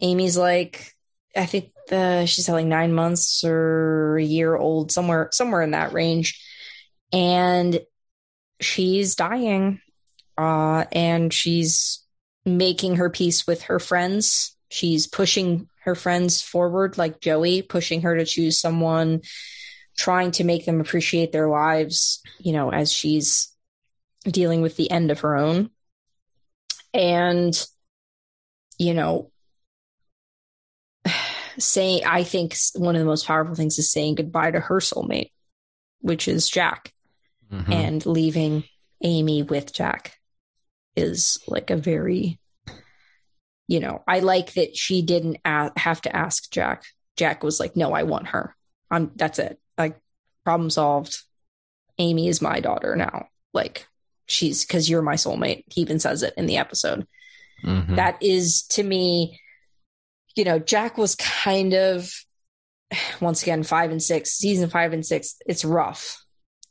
Amy's like, I think the, she's had like nine months or a year old, somewhere, somewhere in that range. And she's dying uh, and she's making her peace with her friends. She's pushing her friends forward, like Joey, pushing her to choose someone, trying to make them appreciate their lives, you know, as she's dealing with the end of her own. And, you know, saying, I think one of the most powerful things is saying goodbye to her soulmate, which is Jack mm-hmm. and leaving Amy with Jack is like a very, you know, I like that she didn't a- have to ask Jack. Jack was like, no, I want her. I'm, that's it. Like, problem solved. Amy is my daughter now. Like, she's because you're my soulmate. He even says it in the episode. Mm-hmm. That is to me, you know, Jack was kind of once again five and six, season five and six. It's rough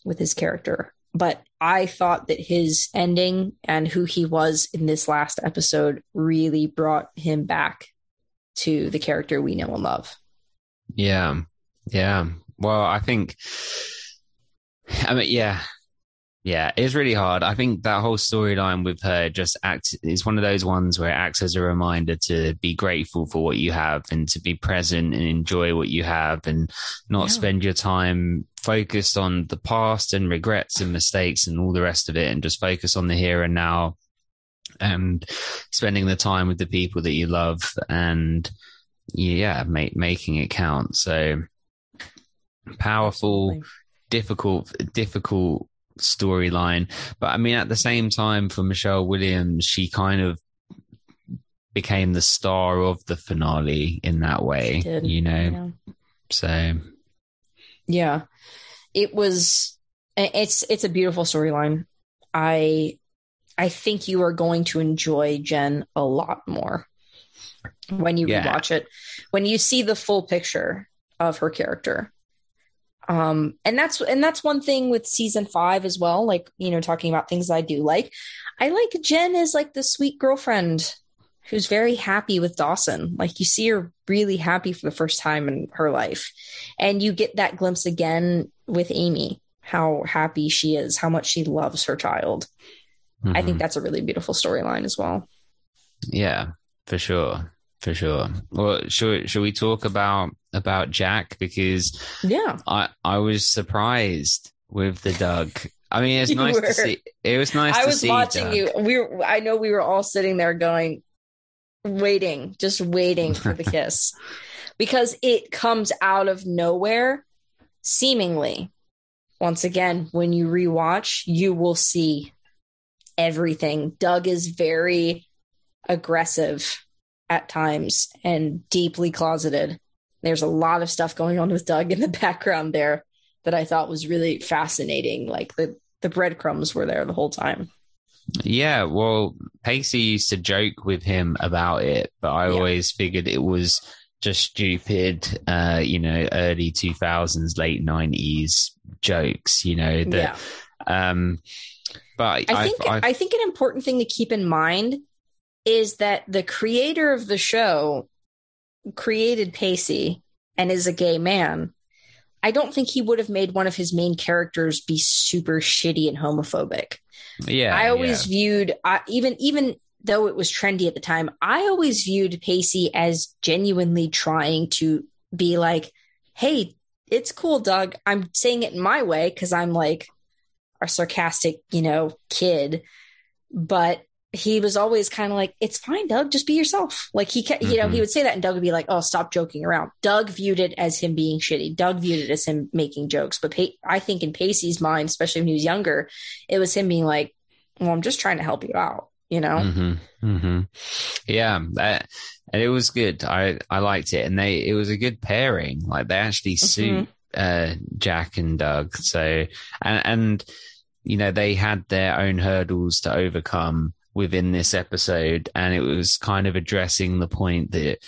with his character. But I thought that his ending and who he was in this last episode really brought him back to the character we know and love. Yeah. Yeah. Well, I think, I mean, yeah, yeah, it's really hard. I think that whole storyline with her just acts is one of those ones where it acts as a reminder to be grateful for what you have and to be present and enjoy what you have and not yeah. spend your time focused on the past and regrets and mistakes and all the rest of it and just focus on the here and now and spending the time with the people that you love and yeah, make, making it count. So powerful, Absolutely. difficult, difficult storyline. But I mean, at the same time, for Michelle Williams, she kind of became the star of the finale in that way, you know? Yeah. So, yeah, it was, it's, it's a beautiful storyline. I, I think you are going to enjoy Jen a lot more when you yeah. watch it. When you see the full picture of her character, um, and that's and that's one thing with season five as well. Like you know, talking about things I do like. I like Jen as like the sweet girlfriend who's very happy with Dawson. Like you see her really happy for the first time in her life, and you get that glimpse again with Amy. How happy she is, how much she loves her child. Mm-hmm. I think mm-hmm. that's a really beautiful storyline as well. Yeah, for sure for sure. Well, should should we talk about about Jack because yeah, I I was surprised with the Doug. I mean, it's nice were. to see. It was nice. To see I was watching Doug. you. We were, I know we were all sitting there going, waiting, just waiting for the kiss, because it comes out of nowhere, seemingly. Once again, when you rewatch, you will see everything. Doug is very aggressive at times and deeply closeted. There's a lot of stuff going on with Doug in the background there that I thought was really fascinating. Like the the breadcrumbs were there the whole time. Yeah, well, Pacey used to joke with him about it, but I yeah. always figured it was just stupid, uh, you know, early 2000s, late 90s jokes, you know, that, yeah. um, but I think, I've, I've, I think an important thing to keep in mind is that the creator of the show created Pacey and is a gay man. I don't think he would have made one of his main characters be super shitty and homophobic. Yeah. I always yeah. viewed uh, even even though it was trendy at the time, I always viewed Pacey as genuinely trying to be like, "Hey, it's cool, Doug. I'm saying it in my way because I'm like a sarcastic, you know, kid." But he was always kind of like, "It's fine, Doug. Just be yourself." Like he, mm-hmm. you know, he mm-hmm. would say that, and Doug would be like, "Oh, stop joking around." Doug viewed it as him being shitty. Doug viewed it as him making jokes. But pa- I think in Pacey's mind, especially when he was younger, it was him being like, "Well, I'm just trying to help you out." You know? Mm-hmm. Mm-hmm. Yeah, that, and it was good. I I liked it, and they it was a good pairing. Like they actually mm-hmm. suit uh, Jack and Doug. So and and you know they had their own hurdles to overcome within this episode, and it was kind of addressing the point that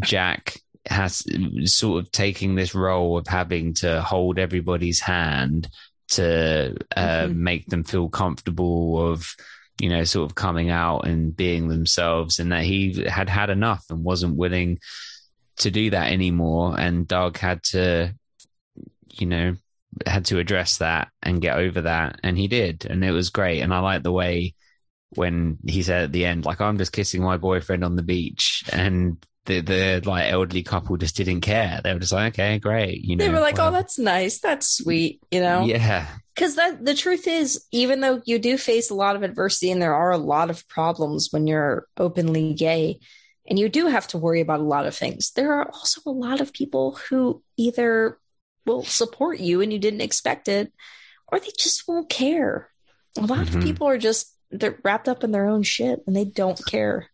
Jack has sort of taking this role of having to hold everybody's hand to uh, mm-hmm. make them feel comfortable of you know sort of coming out and being themselves and that he had had enough and wasn't willing to do that anymore and Doug had to you know had to address that and get over that and he did and it was great and I like the way when he said at the end, like, I'm just kissing my boyfriend on the beach. And the, the like elderly couple just didn't care. They were just like, okay, great. You know, they were like, oh, that's nice. That's sweet. You know? Yeah. Cause that the truth is, even though you do face a lot of adversity and there are a lot of problems when you're openly gay, and you do have to worry about a lot of things, there are also a lot of people who either will support you and you didn't expect it, or they just won't care. A lot mm-hmm. of people are just they're wrapped up in their own shit and they don't care.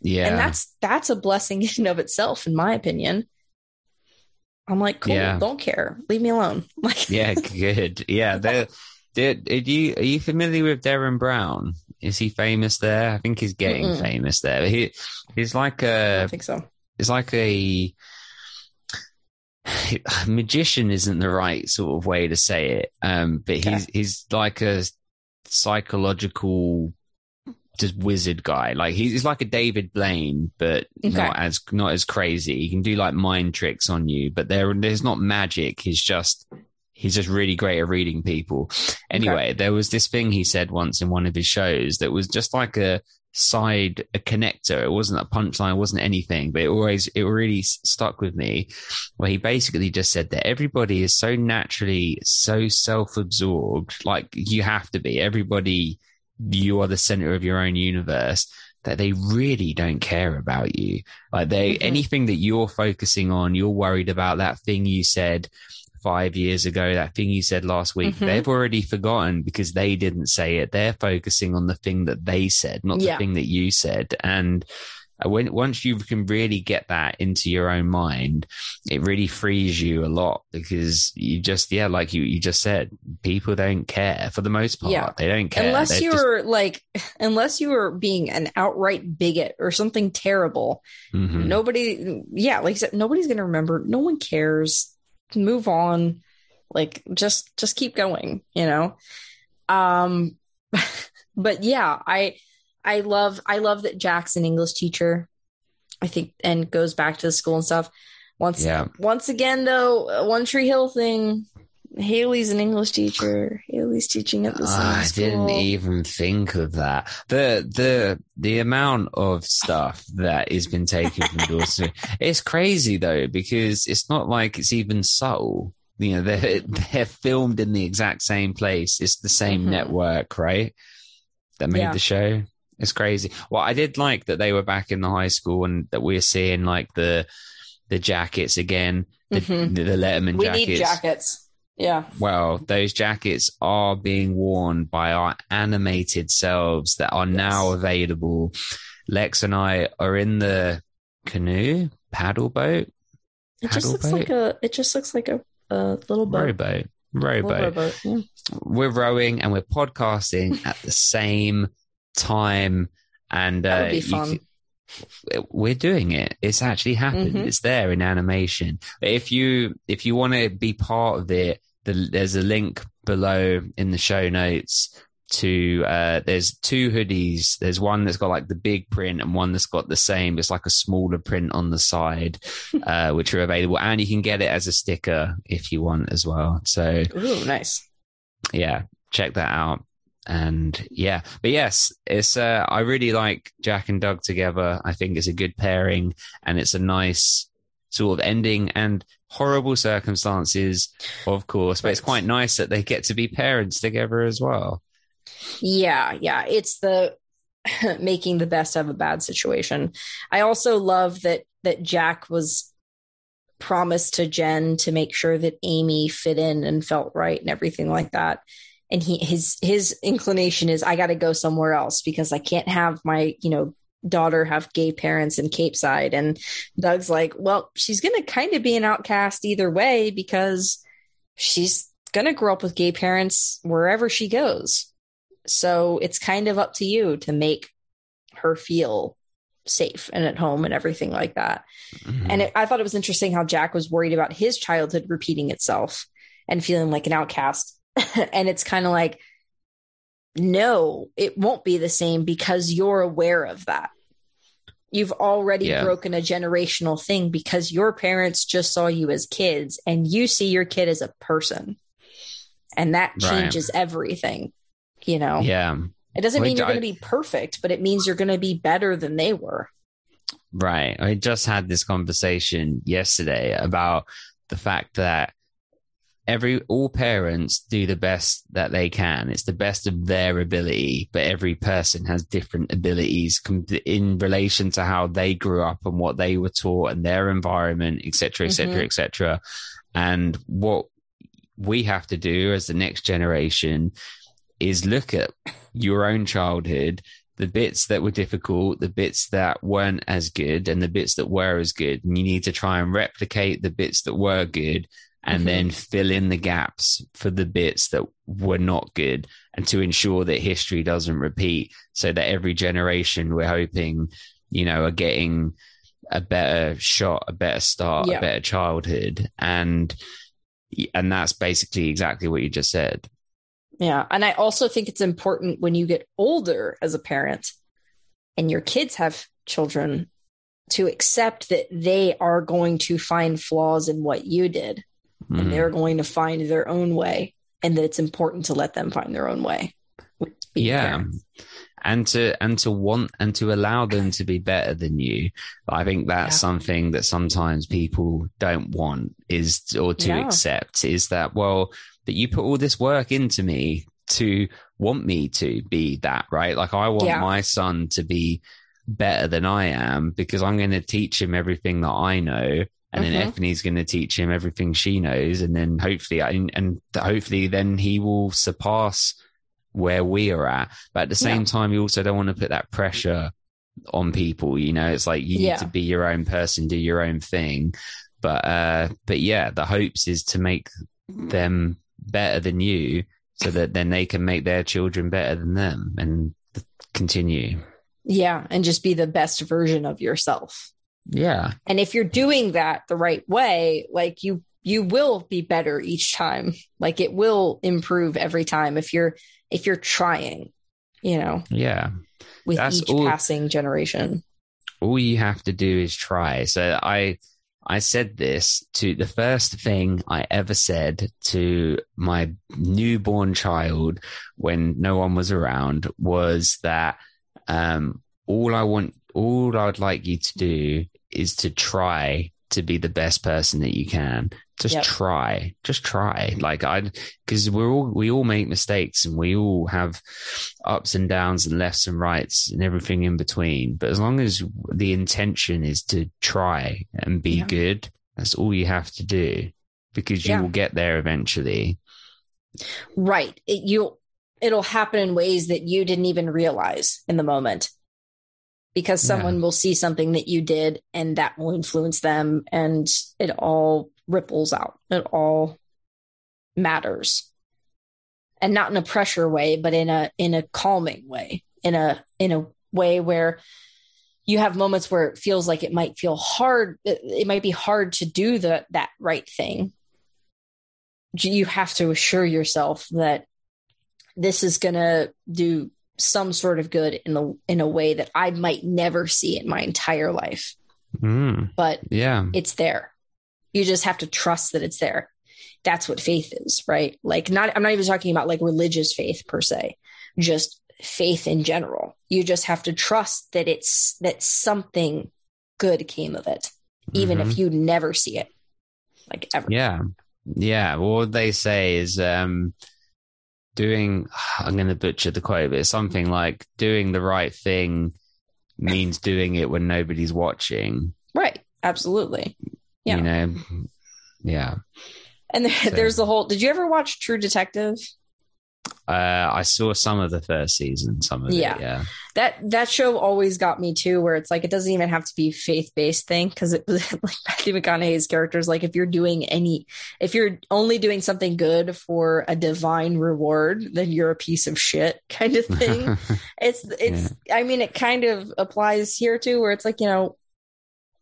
Yeah. And that's that's a blessing in and of itself, in my opinion. I'm like, cool, yeah. don't care. Leave me alone. Like Yeah, good. Yeah. Did, did you are you familiar with Derren Brown? Is he famous there? I think he's getting Mm-mm. famous there. He he's like a I think so. He's like a magician isn't the right sort of way to say it. Um, but okay. he's he's like a psychological just wizard guy. Like he's like a David Blaine, but okay. not as not as crazy. He can do like mind tricks on you, but there there's not magic. He's just he's just really great at reading people. Anyway, okay. there was this thing he said once in one of his shows that was just like a side a connector. It wasn't a punchline, it wasn't anything, but it always it really stuck with me. Where he basically just said that everybody is so naturally so self-absorbed, like you have to be. Everybody, you are the center of your own universe. That they really don't care about you. Like they, mm-hmm. anything that you're focusing on, you're worried about that thing you said five years ago, that thing you said last week, mm-hmm. they've already forgotten because they didn't say it. They're focusing on the thing that they said, not yeah. the thing that you said. And uh, when once you can really get that into your own mind, it really frees you a lot because you just yeah, like you you just said, people don't care for the most part. Yeah. They don't care unless you're just... like unless you are being an outright bigot or something terrible. Mm-hmm. Nobody, yeah, like I said, nobody's gonna remember. No one cares move on like just just keep going you know? Um but yeah i i love i love that jack's an english teacher i think and goes back to the school and stuff. Once yeah. once again though one tree hill thing Haley's an English teacher. Haley's teaching at the same time. I didn't even think of that. The the the amount of stuff that has been taken from Dawson. it's crazy though because it's not like it's even subtle. You know, they're they're filmed in the exact same place. It's the same mm-hmm. network, right? That made yeah. the show. It's crazy. Well, I did like that they were back in the high school and that we are seeing like the the jackets again, the, mm-hmm. the Letterman jackets. We need jackets. Yeah. Well, those jackets are being worn by our animated selves that are yes. now available. Lex and I are in the canoe, paddle boat. It just looks boat? like a. It just looks like a, a little boat. Rowboat. Rowboat. rowboat yeah. We're rowing and we're podcasting at the same time, and uh, that would be fun. We're doing it. It's actually happened. Mhm. It's there in animation. If you if you want to be part of it, the, there's a link below in the show notes to uh there's two hoodies there's one that's got like the big print and one that's got the same it's like a smaller print on the side uh which are available and you can get it as a sticker if you want as well so Ooh, nice. yeah, check that out. And yeah, but yes, it's uh, I really like Jack and Doug together. I think it's a good pairing, and it's a nice sort of ending and horrible circumstances, of course. But it's quite nice that they get to be parents together as well. Yeah, yeah. It's the making the best of a bad situation. I also love that that Jack was promised to Jen to make sure that Amy fit in and felt right and everything like that. And he his his inclination is I got to go somewhere else because I can't have my, you know, daughter have gay parents in Capeside and Doug's like, "Well, she's going to kind of be an outcast either way because she's going to grow up with gay parents wherever she goes." So it's kind of up to you to make her feel safe and at home and everything like that. Mhm. And it, I thought it was interesting how Jack was worried about his childhood repeating itself and feeling like an outcast. and it's kind of like, no, it won't be the same because you're aware of that. You've already Yeah. broken a generational thing because your parents just saw you as kids and you see your kid as a person. And that Right. changes everything, you know? yeah, It doesn't mean you're going to be perfect, but it means you're going to be better than they were. Right. I just had this conversation yesterday about the fact that every all parents do the best that they can. It's the best of their ability, but every person has different abilities in relation to how they grew up and what they were taught and their environment, etc etc et cetera, mm-hmm. et cetera. And what we have to do as the next generation is look at your own childhood the bits that were difficult, the bits that weren't as good, and the bits that were as good. And you need to try and replicate the bits that were good and Mhm. then fill in the gaps for the bits that were not good and to ensure that history doesn't repeat so that every generation we're hoping, you know, are getting a better shot, a better start, Yeah. a better childhood. And and that's basically exactly what you just said. Yeah. And I also think it's important when you get older as a parent and your kids have children to accept that they are going to find flaws in what you did Mhm. and they're going to find their own way and that it's important to let them find their own way. yeah parents. and to and to want and to allow them to be better than you i think that's Yeah. something that sometimes people don't want is or to Yeah. accept is that well that you put all this work into me to want me to be that right like i want Yeah. my son to be better than i am because i'm going to teach him everything that i know and then Mhm. Ephanie's going to teach him everything she knows, and then hopefully, and, and hopefully, then he will surpass where we are at. But at the same Yeah. time, you also don't want to put that pressure on people. You know, it's like you Yeah. need to be your own person, do your own thing. But uh, but yeah, the hopes is to make them better than you, so that then they can make their children better than them, and continue. Yeah. And just be the best version of yourself. Yeah, And if you're doing that the right way, like you you will be better each time. Like it will improve every time if you're if you're trying, you know, yeah. with That's each all- passing generation. all you have to do is try. So I I said this to the first thing I ever said to my newborn child when no one was around was that um all I want all I'd like you to do is to try to be the best person that you can. Just Yep. try. Just try. Like I because we're all we all make mistakes and we all have ups and downs and lefts and rights and everything in between. But as long as the intention is to try and be Yeah. good, that's all you have to do because you Yeah. will get there eventually. Right. It, you it'll happen in ways that you didn't even realize in the moment. Because Yeah. someone will see something that you did and that will influence them and it all ripples out. It all matters. And not in a pressure way, but in a in a calming way. In a in a way where you have moments where it feels like it might feel hard it, it might be hard to do the that right thing you have to assure yourself that this is going to do some sort of good in the in a way that I might never see in my entire life. Mm, But yeah. it's there. You just have to trust that it's there. That's what faith is, right? Like not I'm not even talking about like religious faith per se, just faith in general. You just have to trust that it's that something good came of it, even Mhm. if you never see it. Like ever. Yeah. Yeah. Well, what they say is um, doing, I'm going to butcher the quote, but it's something like doing the right thing means doing it when nobody's watching. Right. Absolutely. Yeah. You know? Yeah. And there, So- there's the whole did you ever watch True Detective? Uh, I saw some of the first season, some of Yeah. it. Yeah. that that show always got me too where it's like it doesn't even have to be faith-based thing because it was like matthew mcconaughey's characters. like if you're doing any if you're only doing something good for a divine reward then you're a piece of shit kind of thing it's it's i mean it kind of applies here too where it's like you know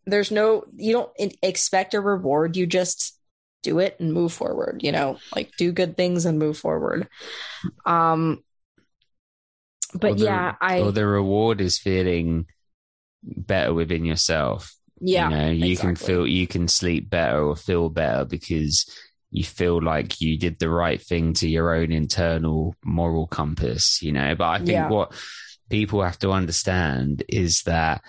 there's no you don't expect a reward you just do it and move forward you know like do good things and move forward um but the- yeah i or the reward is feeling better within yourself. yeah you know you can feel you can sleep better or feel better because you feel like you did the right thing to your own internal moral compass you know but i think Yeah. what people have to understand is that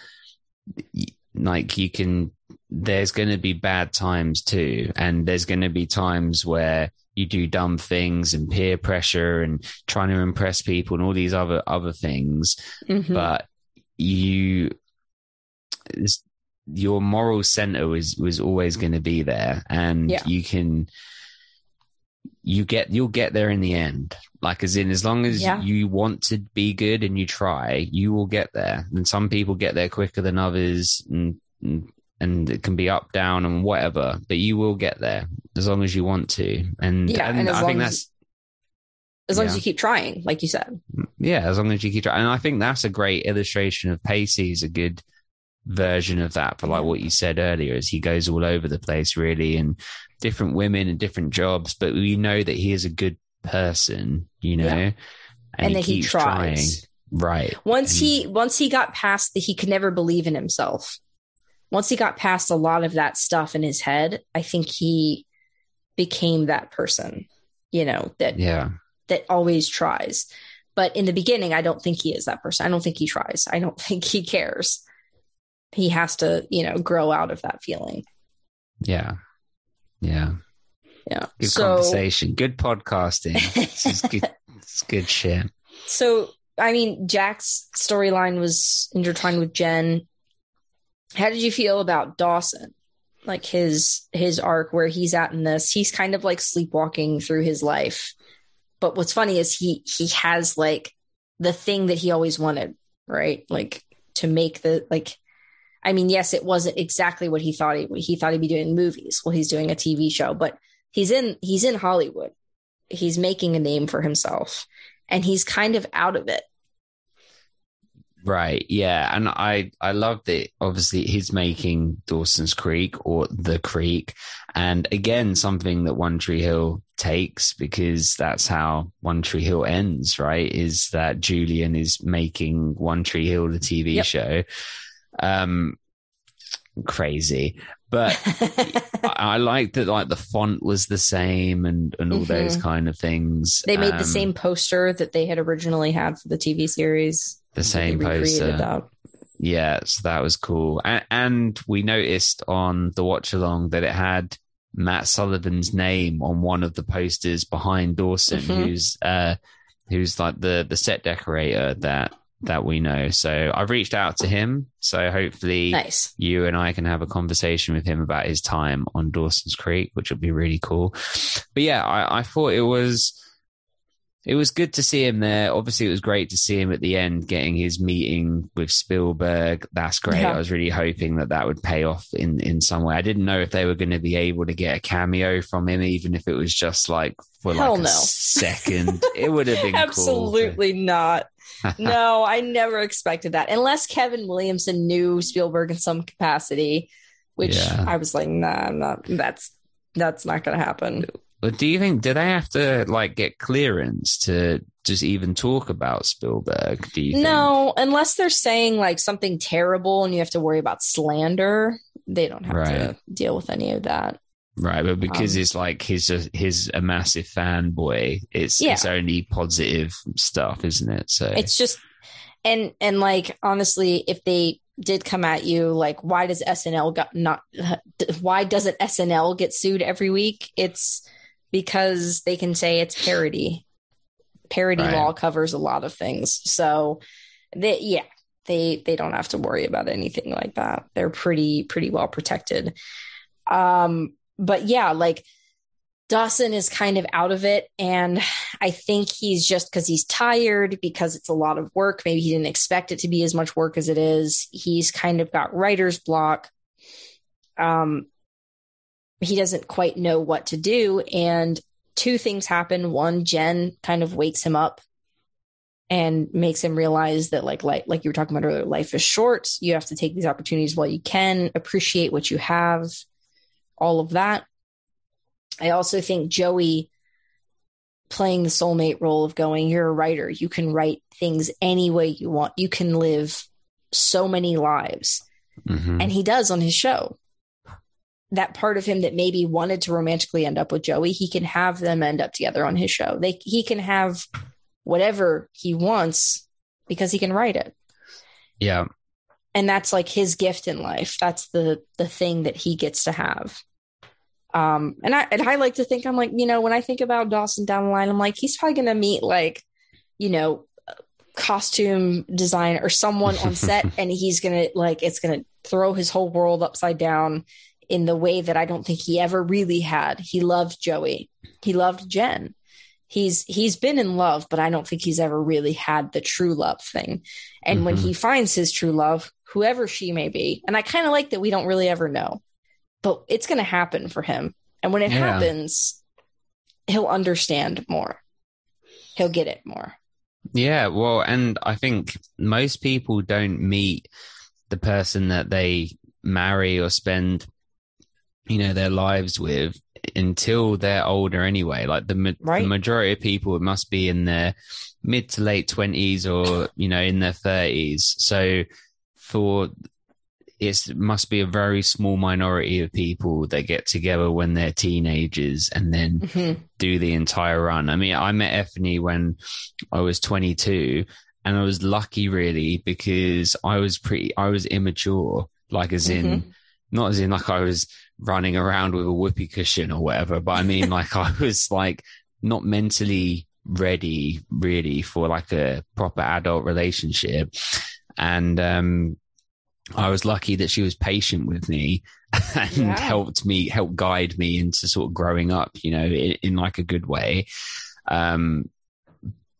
like you can there's going to be bad times too and there's going to be times where you do dumb things and peer pressure and trying to impress people and all these other other things Mhm. but you your moral center was was always going to be there and Yeah. you can you get you'll get there in the end like as in as long as Yeah. you want to be good and you try you will get there and some people get there quicker than others and and, and it can be up down and whatever but you will get there as long as you want to and, Yeah, and, and i think that's as long as you keep trying like you said mm, yeah, as long as you keep trying. And I think that's a great illustration of Pacey's a good version of that. For like what you said earlier, is he goes all over the place really, and different women and different jobs, but we know that he is a good person, you know, Yeah. and, And he that he keeps tries. trying. Right. once And- he once he got past that he could never believe in himself once he got past a lot of that stuff in his head i think he became that person you know that Yeah. that always tries but in the beginning i don't think he is that person i don't think he tries i don't think he cares he has to you know grow out of that feeling Yeah. Yeah. yeah Good so conversation. Good podcasting. this is good. It's good shit. so i mean jack's storyline was intertwined with jen how did you feel about dawson? Like his his arc where he's at in this he's kind of like sleepwalking through his life. But what's funny is he he has like the thing that he always wanted right? Like to make the like i mean yes it wasn't exactly what he thought he he thought he'd be doing movies. Well he's doing a tv show but he's in he's in hollywood. He's making a name for himself and he's kind of out of it Right. Yeah. And I, I love that obviously he's making Dawson's Creek or The Creek. And again, something that One Tree Hill takes because that's how One Tree Hill ends, right? Is that Julian is making One Tree Hill, the TV Yep. show. Um, crazy. But I, I like that like the font was the same and, and all those Mhm. kind of things. they made Um, the same poster that they had originally had for the tv series the same poster. that. Yeah, so that was cool. And, and we noticed on the watch along that it had Matt Sullivan's name on one of the posters behind Dawson, Mhm. who's uh who's like the the set decorator that that we know. So I've reached out to him. So hopefully nice you and I can have a conversation with him about his time on Dawson's Creek, which would be really cool. But yeah, I, I thought it was it was good to see him there. Obviously, it was great to see him at the end getting his meeting with Spielberg. That's great. Yeah. I was really hoping that that would pay off in in some way. I didn't know if they were going to be able to get a cameo from him, even if it was just like for Hell like a second. It would have been cool. absolutely not no, I never expected that. Unless Kevin Williamson knew Spielberg in some capacity, which yeah. I was like, nah, I'm not. That's that's not going to happen. But do you think do they have to like get clearance to just even talk about Spielberg? Do you? No, think? unless they're saying like something terrible and you have to worry about slander. They don't have right. to deal with any of that. Right, but because um, it's like he's a he's a massive fanboy, it's yeah. it's only positive stuff, isn't it? So it's just and and like honestly, if they did come at you like why does SNL got not why doesn't SNL get sued every week? It's because they can say it's parody. Parody right. law covers a lot of things. So they yeah, they they don't have to worry about anything like that. They're pretty pretty well protected. Um but yeah, like Dawson is kind of out of it. And I think he's just because he's tired, because it's a lot of work. Maybe he didn't expect it to be as much work as it is. He's kind of got writer's block. Um, he doesn't quite know what to do. And two things happen. One, Jen kind of wakes him up and makes him realize that like like like you were talking about earlier, life is short. You have to take these opportunities while you can, appreciate what you have, all of that. I also think Joey playing the soulmate role of going, you're a writer. You can write things any way you want. You can live so many lives. Mm-hmm. And he does on his show. That part of him that maybe wanted to romantically end up with Joey, he can have them end up together on his show. They he can have whatever he wants because he can write it. Yeah. And that's like his gift in life. That's the the thing that he gets to have. Um, and I and I like to think I'm like, you know, when I think about Dawson down the line, I'm like, he's probably gonna meet like, you know, costume design or someone on set, and he's gonna like it's gonna throw his whole world upside down in the way that I don't think he ever really had. He loved Joey. He loved Jen. He's he's been in love, but I don't think he's ever really had the true love thing. And mm-hmm. when he finds his true love, whoever she may be, and I kind of like that we don't really ever know but it's going to happen for him. And when it yeah. happens, he'll understand more. He'll get it more. Yeah, well, and I think most people don't meet the person that they marry or spend, you know, their lives with until they're older anyway. Like the, right. the majority of people, it must be in their mid to late twenties or, you know, in their thirties. So for it must be a very small minority of people that get together when they're teenagers and then mm-hmm. do the entire run. I mean, I met Ethany when I was 22 and I was lucky really because I was pretty, I was immature, like as in, mm-hmm. not as in like I was running around with a whoopee cushion or whatever, but I mean like I was like not mentally ready really for like a proper adult relationship. And, um, I was lucky that she was patient with me and yeah. helped me, help guide me into sort of growing up, you know, in, in like a good way. Um,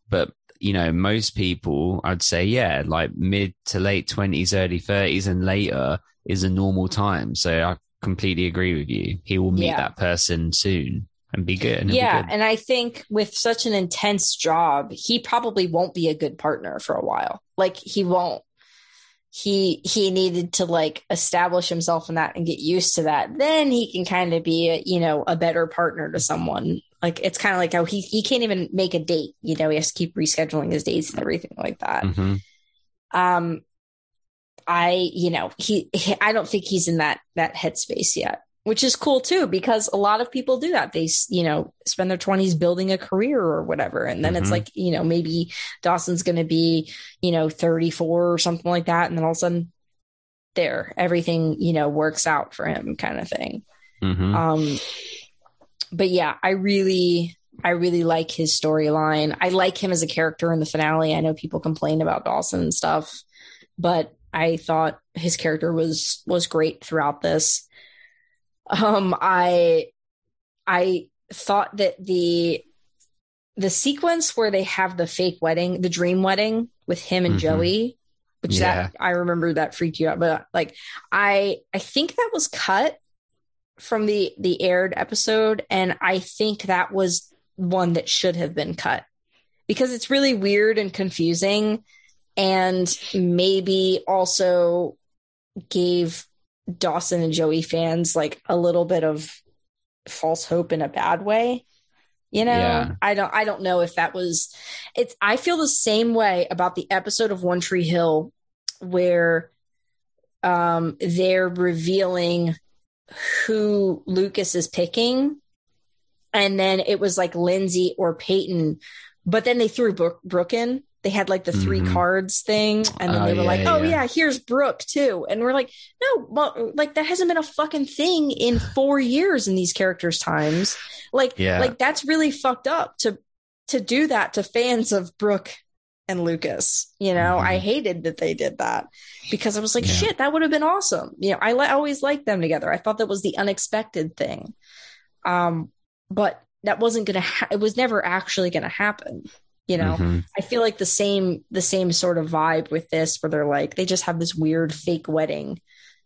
but you know, most people, I'd say, yeah, like mid to late twenties, early thirties, and later is a normal time. So I completely agree with you. He will meet yeah. that person soon and be good. And yeah, be good. and I think with such an intense job, he probably won't be a good partner for a while. Like he won't he he needed to like establish himself in that and get used to that then he can kind of be a, you know a better partner to someone like it's kind of like how he he can't even make a date you know he has to keep rescheduling his dates and everything like that mm-hmm. um i you know he, he i don't think he's in that that headspace yet which is cool too because a lot of people do that. They you know spend their 20s building a career or whatever. And then mm-hmm. it's like you know maybe dawson's going to be you know 34 or something like that. And then all of a sudden there everything you know works out for him kind of thing. Mm-hmm. um but yeah i really i really like his storyline. I like him as a character in the finale. I know people complain about dawson and stuff but i thought his character was was great throughout this um, I I thought that the the sequence where they have the fake wedding, the dream wedding with him and mm-hmm. Joey, which yeah. that I remember that freaked you out, but like I I think that was cut from the the aired episode, and I think that was one that should have been cut because it's really weird and confusing and maybe also gave Dawson and Joey fans like a little bit of false hope in a bad way. You know, Yeah. I don't I don't know if that was it's I feel the same way about the episode of One Tree Hill where um they're revealing who Lucas is picking and then it was like Lindsey or Peyton but then they threw Brooke, Brooke in they had like the 3 Mhm. cards thing and then Oh, they were yeah, like oh yeah. yeah here's Brooke too and we're like no well like that hasn't been a fucking thing in 4 years in these characters times like Yeah. like that's really fucked up to to do that to fans of Brooke and Lucas. You know, Mhm. I hated that they did that because I was like, shit, that would have been awesome. You know, I li- always liked them together. I thought that was the unexpected thing. Um, but that wasn't gonna. Ha- it was never actually gonna happen. You know, Mhm. I feel like the same the same sort of vibe with this, where they're like they just have this weird fake wedding,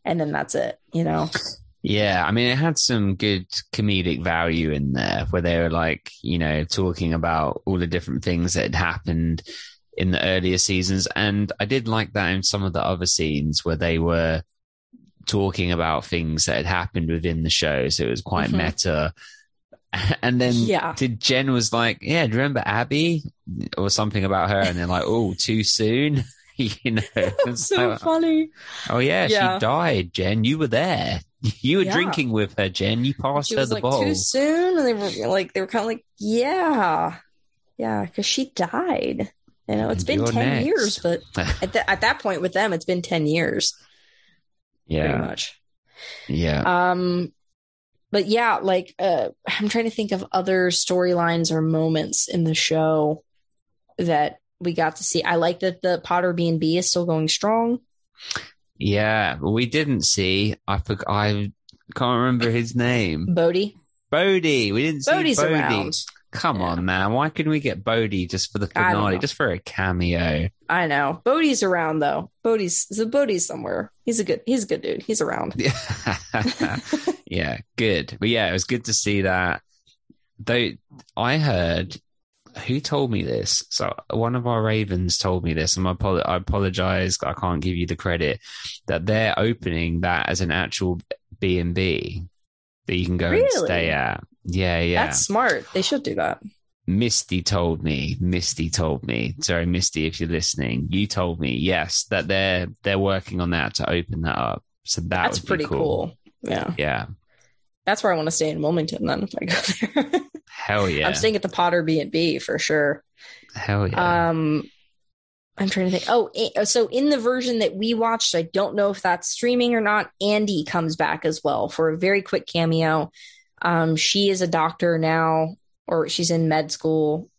and then that's it. You know, Yeah, I mean, it had some good comedic value in there where they were like, you know, talking about all the different things that had happened in the earlier seasons. And I did like that in some of the other scenes where they were talking about things that had happened within the show. So it was quite Mhm. meta. And then Yeah. did Jen was like, yeah, do you remember Abby or something about her? And they're like, oh, too soon. you know, it's so like, funny. Oh yeah, Yeah. she died, Jen. You were there. You were Yeah. drinking with her, Jen. You passed She her was the like bowl. too soon, and they were like they were kind of like, yeah, yeah, because she died. You know, it's And been ten next. years, but at, the, at that point with them, it's been ten years, pretty yeah, much. yeah. Um, but yeah, like uh, I'm trying to think of other storylines or moments in the show that we got to see. I like that the Potter B and B is still going strong. Yeah, we didn't see. I forg I can't remember his name. Bodie, Bodie. We didn't see Bodie's Bodie. around. Come Yeah. on, man. Why couldn't we get Bodie just for the finale, just for a cameo? I know Bodie's around though. Bodie's the Bodie's somewhere. He's a good. He's a good dude. He's around. yeah, good. But yeah, it was good to see that. Though I heard who told me this. So one of our Ravens told me this, and I, apologize. I can't give you the credit that they're opening that as an actual B and B that you can go and Really? stay at. Yeah, yeah. That's smart. They should do that. Misty told me. Misty told me. Sorry, Misty, if you're listening, you told me yes that they're they're working on that to open that up. So that That's pretty cool. Yeah, Yeah, that's where I want to stay in Wilmington. Then if I go there, hell yeah, I'm staying at the Potter B and B for sure. hell yeah. Um, I'm trying to think. Oh, eh, so in the version that we watched, I don't know if that's streaming or not. Andie comes back as well for a very quick cameo. Um, she is a doctor now, or she's in med school.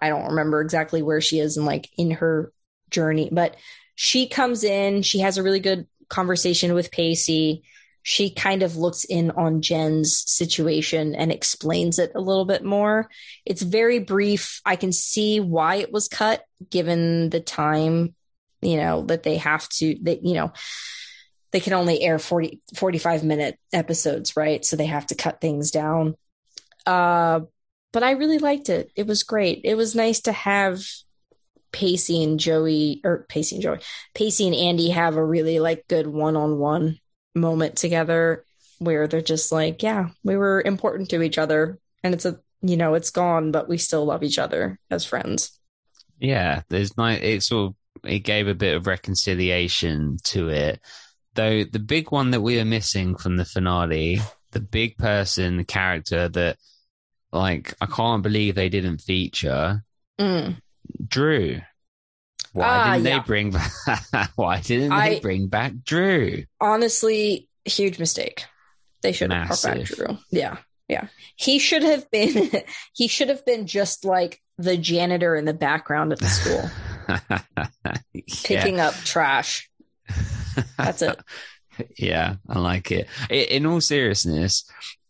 I don't remember exactly where she is and like in her journey, but she comes in. She has a really good conversation with Pacey. She kind of looks in on Jen's situation and explains it a little bit more. It's very brief. I can see why it was cut given the time, you know, that they have to, that, you know, they can only air 40, 45 minute episodes, right? So they have to cut things down. Uh, but I really liked it. It was great. It was nice to have Pacey and Joey, or Pacey and Joey, Pacey and Andie have a really like good one on one moment together where they're just like, yeah, we were important to each other. And it's a, you know, it's gone, but we still love each other as friends. yeah, there's nice. It sort of it gave a bit of reconciliation to it. Though the big one that we are missing from the finale, the big person, the character that, like, I can't believe they didn't feature Mm. Drew. Why Ah, didn't yeah. they bring back? why didn't they bring back Drew? Honestly, huge mistake. They should have brought back Drew. Yeah. Yeah. He should have been, he should have been just like the janitor in the background at the school, picking up trash. That's it. yeah, I like it. In all seriousness,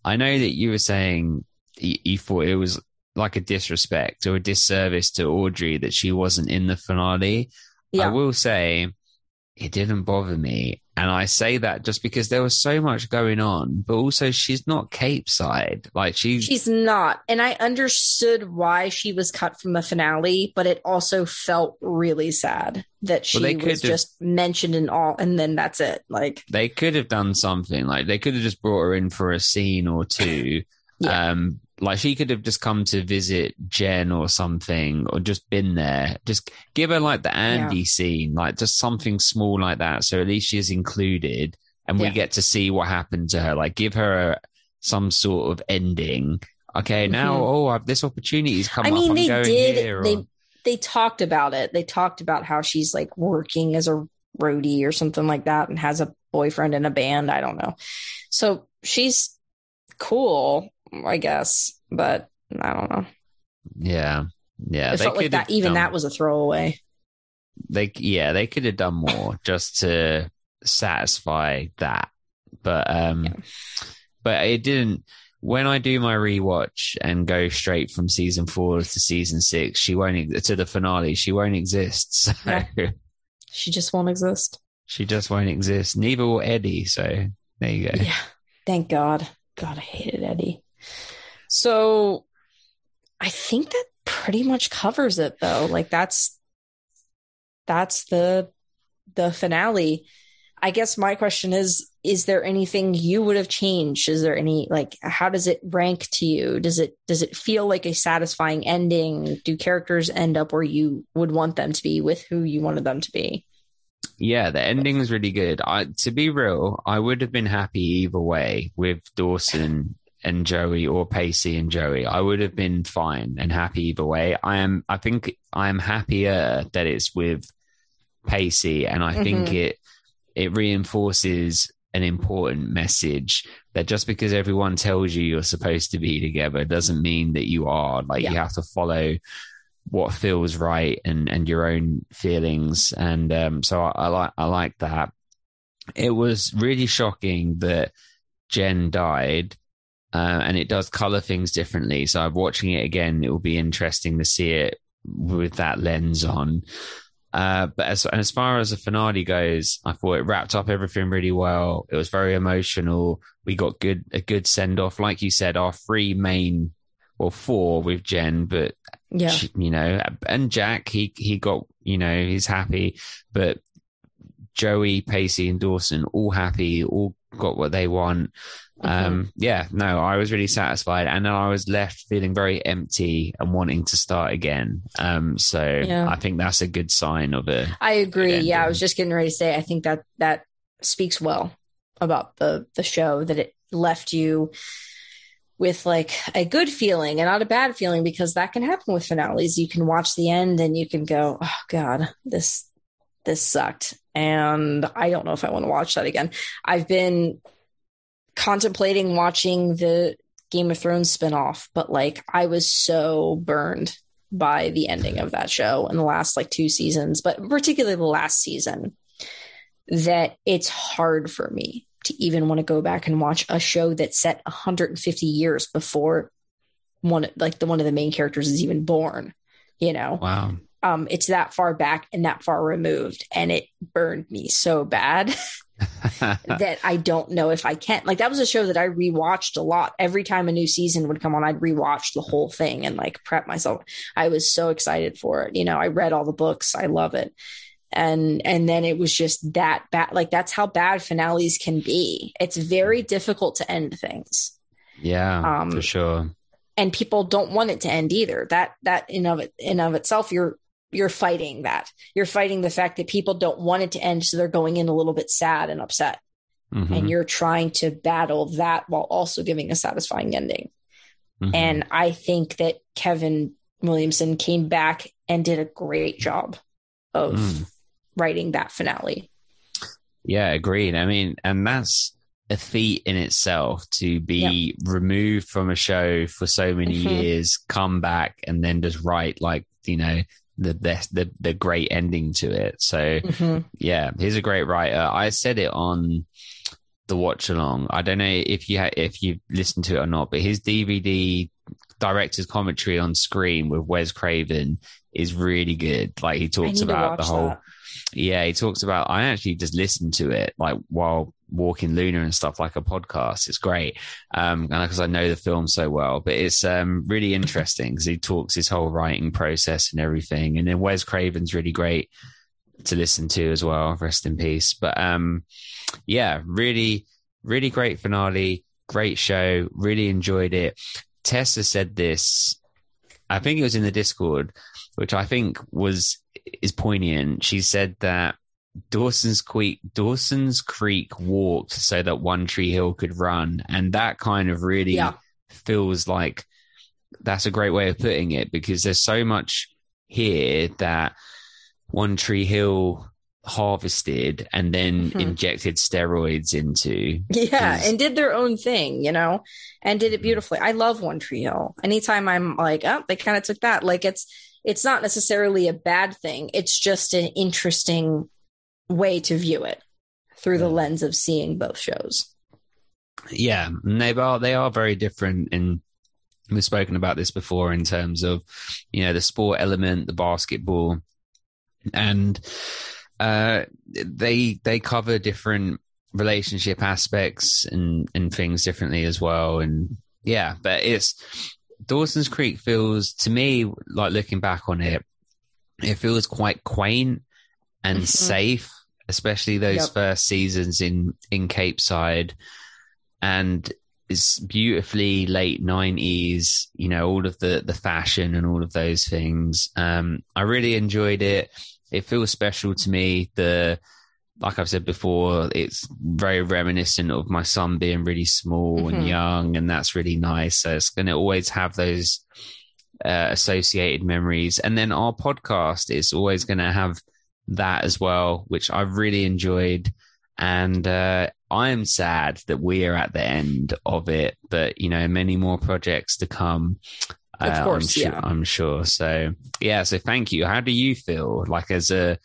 I know that you were saying you, you thought it was like a disrespect or a disservice to Audrey that she wasn't in the finale. I will say it didn't bother me. And I say that just because there was so much going on, but also she's not Capeside. Like she, she's not. And I understood why she was cut from the finale, but it also felt really sad that she well, was just mentioned in all, and then that's it. Like they could have done something. Like they could have just brought her in for a scene or two. yeah. Um, like she could have just come to visit Jen or something, or just been there. Just give her like the Andie yeah. scene, like just something small like that. So at least she is included, and we get to see what happened to her. Like give her a, some sort of ending. Okay, now mm-hmm. oh, I've, this opportunity's come I mean, they did. they they talked about it. They talked about how she's like working as a roadie or something like that, and has a boyfriend in a band. I don't know. So she's cool I guess, but I don't know. Yeah, yeah. It felt like that. Even done, that was a throwaway. They yeah, they could have done more just to satisfy that, but um, yeah. but it didn't. When I do my rewatch and go straight from season four to season six, she won't to the finale. She won't exist. So. Yeah. She just won't exist. She just won't exist. Neither will Eddie. So there you go. Yeah. Thank God. God, I hated Eddie. So I think that pretty much covers it though. Like that's that's the the finale. I guess my question is is there anything you would have changed? Is there any like how does it rank to you? Does it does it feel like a satisfying ending? Do characters end up where you would want them to be with who you wanted them to be? Yeah, the ending is really good. I, to be real, I would have been happy either way with Dawson and Joey or Pacey and Joey. I would have been fine and happy either way. I am I think I am happier that it's with Pacey and I mm-hmm. think it it reinforces an important message that just because everyone tells you you're supposed to be together doesn't mean that you are. Like yeah. you have to follow what feels right and and your own feelings and um so I, I like I like that. It was really shocking that Jen died uh, and it does color things differently. So I'm watching it again. It will be interesting to see it with that lens on. Uh, but as as far as the finale goes, I thought it wrapped up everything really well. It was very emotional. We got good a good send off, like you said. Our three main, or four with Jen, but yeah, she, you know, and Jack he he got you know he's happy, but Joey, Pacey, and Dawson all happy, all got what they want. Mm-hmm. Um, yeah, no, I was really satisfied, and I was left feeling very empty and wanting to start again. Um, so yeah. I think that's a good sign of it. I agree. Yeah, I was just getting ready to say I think that that speaks well about the the show that it left you with like a good feeling and not a bad feeling because that can happen with finales. You can watch the end and you can go, "Oh God, this this sucked," and I don't know if I want to watch that again. I've been contemplating watching the Game of Thrones spinoff, but like I was so burned by the ending of that show in the last like two seasons, but particularly the last season, that it's hard for me to even want to go back and watch a show that's set 150 years before one like the one of the main characters is even born. You know, wow. Um, it's that far back and that far removed, and it burned me so bad. that I don't know if I can. Like that was a show that I rewatched a lot. Every time a new season would come on, I'd rewatch the whole thing and like prep myself. I was so excited for it. You know, I read all the books. I love it. And and then it was just that bad. Like that's how bad finales can be. It's very difficult to end things. Yeah, um, for sure. And people don't want it to end either. That that in of it in of itself, you're you're fighting that. You're fighting the fact that people don't want it to end, so they're going in a little bit sad and upset. Mm-hmm. And you're trying to battle that while also giving a satisfying ending. Mm-hmm. And I think that Kevin Williamson came back and did a great job of mm. writing that finale. Yeah, agreed. I mean, and that's a feat in itself to be removed from a show for so many mm-hmm. years, come back and then just write like, you know, the the the, the great ending to it. So mm-hmm. yeah, he's a great writer. I said it on the watch along. I don't know if you ha- if you listened to it or not, but his DVD director's commentary on Scream with Wes Craven is really good. Like he talks about the whole. That. yeah, he talks about. I actually just listened to it like while walking Luna and stuff, like a podcast. It's great, um, because I know the film so well. But it's um really interesting because he talks his whole writing process and everything. And then Wes Craven's really great to listen to as well. Rest in peace. But um, yeah, really, really great finale. Great show. Really enjoyed it. Tessa said this. I think it was in the Discord, which I think was is poignant. She said that Dawson's Creek Dawson's Creek walked so that One Tree Hill could run, and that kind of really Yeah. feels like that's a great way of putting it because there's so much here that One Tree Hill harvested and then Mhm. injected steroids into. Yeah, and did their own thing, you know, and did it beautifully. I love One Tree Hill. Anytime I'm like, oh, they kind of took that. Like it's it's not necessarily a bad thing. It's just an interesting way to view it through the lens of seeing both shows. Yeah, and they are they are very different in we've spoken about this before in terms of you know the sport element, the basketball, and uh, they they cover different relationship aspects and and things differently as well. And yeah, but it's Dawson's Creek feels to me like looking back on it, it feels quite quaint and Mhm. safe, especially those Yep. first seasons in in Capeside, and it's beautifully late nineties. You know, all of the the fashion and all of those things. Um, I really enjoyed it. It feels special to me. The like I've said before, it's very reminiscent of my son being really small and Mhm. young, and that's really nice. So it's going to always have those uh, associated memories. And then our podcast is always going to have that as well, which I've really enjoyed. And uh, I'm sad that we are at the end of it, but you know, many more projects to come. Of uh, course, I'm sure, yeah. I'm sure. So yeah, so thank you. How do you feel like as a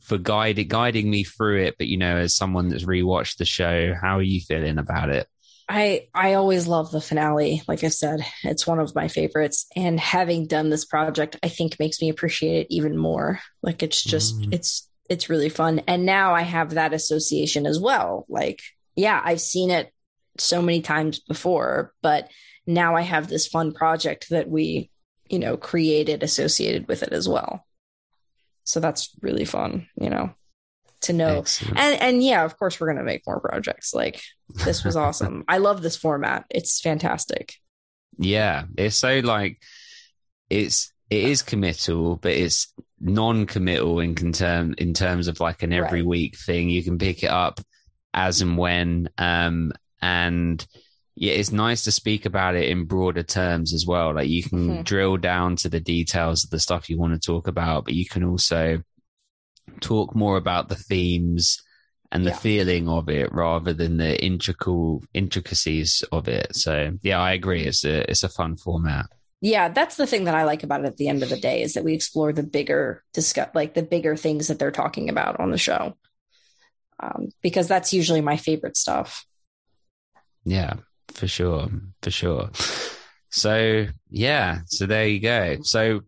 for guiding guiding me through it, but you know, as someone that's rewatched the show, how are you feeling about it? I I always love the finale. Like I said, it's one of my favorites. And having done this project, I think makes me appreciate it even more. Like it's just Mhm. it's it's really fun. And now I have that association as well. Like, yeah, I've seen it so many times before, but now I have this fun project that we, you know, created associated with it as well. So that's really fun, you know, to know Excellent. and and yeah, of course we're gonna make more projects. Like this was awesome. I love this format. It's fantastic. Yeah, it's so like it's it is committal, but it's non-committal in term in terms of like an every Right. week thing. You can pick it up as and when, um, and yeah, it's nice to speak about it in broader terms as well. Like you can Mhm. drill down to the details of the stuff you want to talk about, but you can also talk more about the themes and the Yeah. feeling of it rather than the intricate intricacies of it. So yeah, I agree. It's a it's a fun format. Yeah, that's the thing that I like about it at the end of the day is that we explore the bigger discuss like the bigger things that they're talking about on the show. Um, because that's usually my favorite stuff. Yeah, for sure, for sure. So yeah, so there you go. So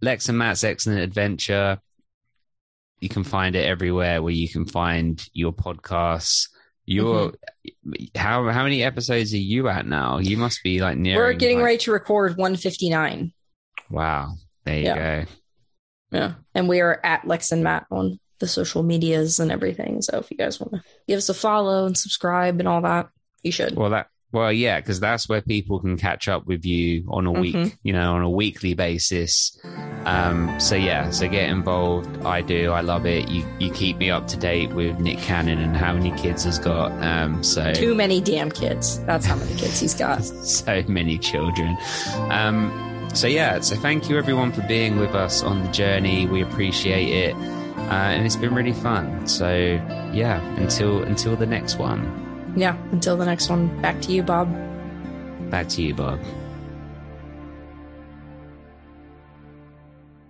Lex and Matt's excellent adventure. You can find it everywhere where you can find your podcasts. Your mm-hmm. how how many episodes are you at now? You must be like near. We're getting ready to record 159. Wow, there you Yeah. go. Yeah. And we are at Lex and Matt on the social medias and everything. So if you guys want to give us a follow and subscribe and all that, you should. Well, that well, yeah, because that's where people can catch up with you on a week, Mhm. you know, on a weekly basis. Um, so yeah, so get involved. I do. I love it. You you keep me up to date with Nick Cannon and how many kids has got. Um, so Too many damn kids. That's how many kids he's got. so many children. Um, so yeah, so thank you everyone for being with us on the journey. We appreciate it, uh, and it's been really fun. So yeah, until until the next one. Yeah. Until the next one, back to you, Bob. Back to you, Bob.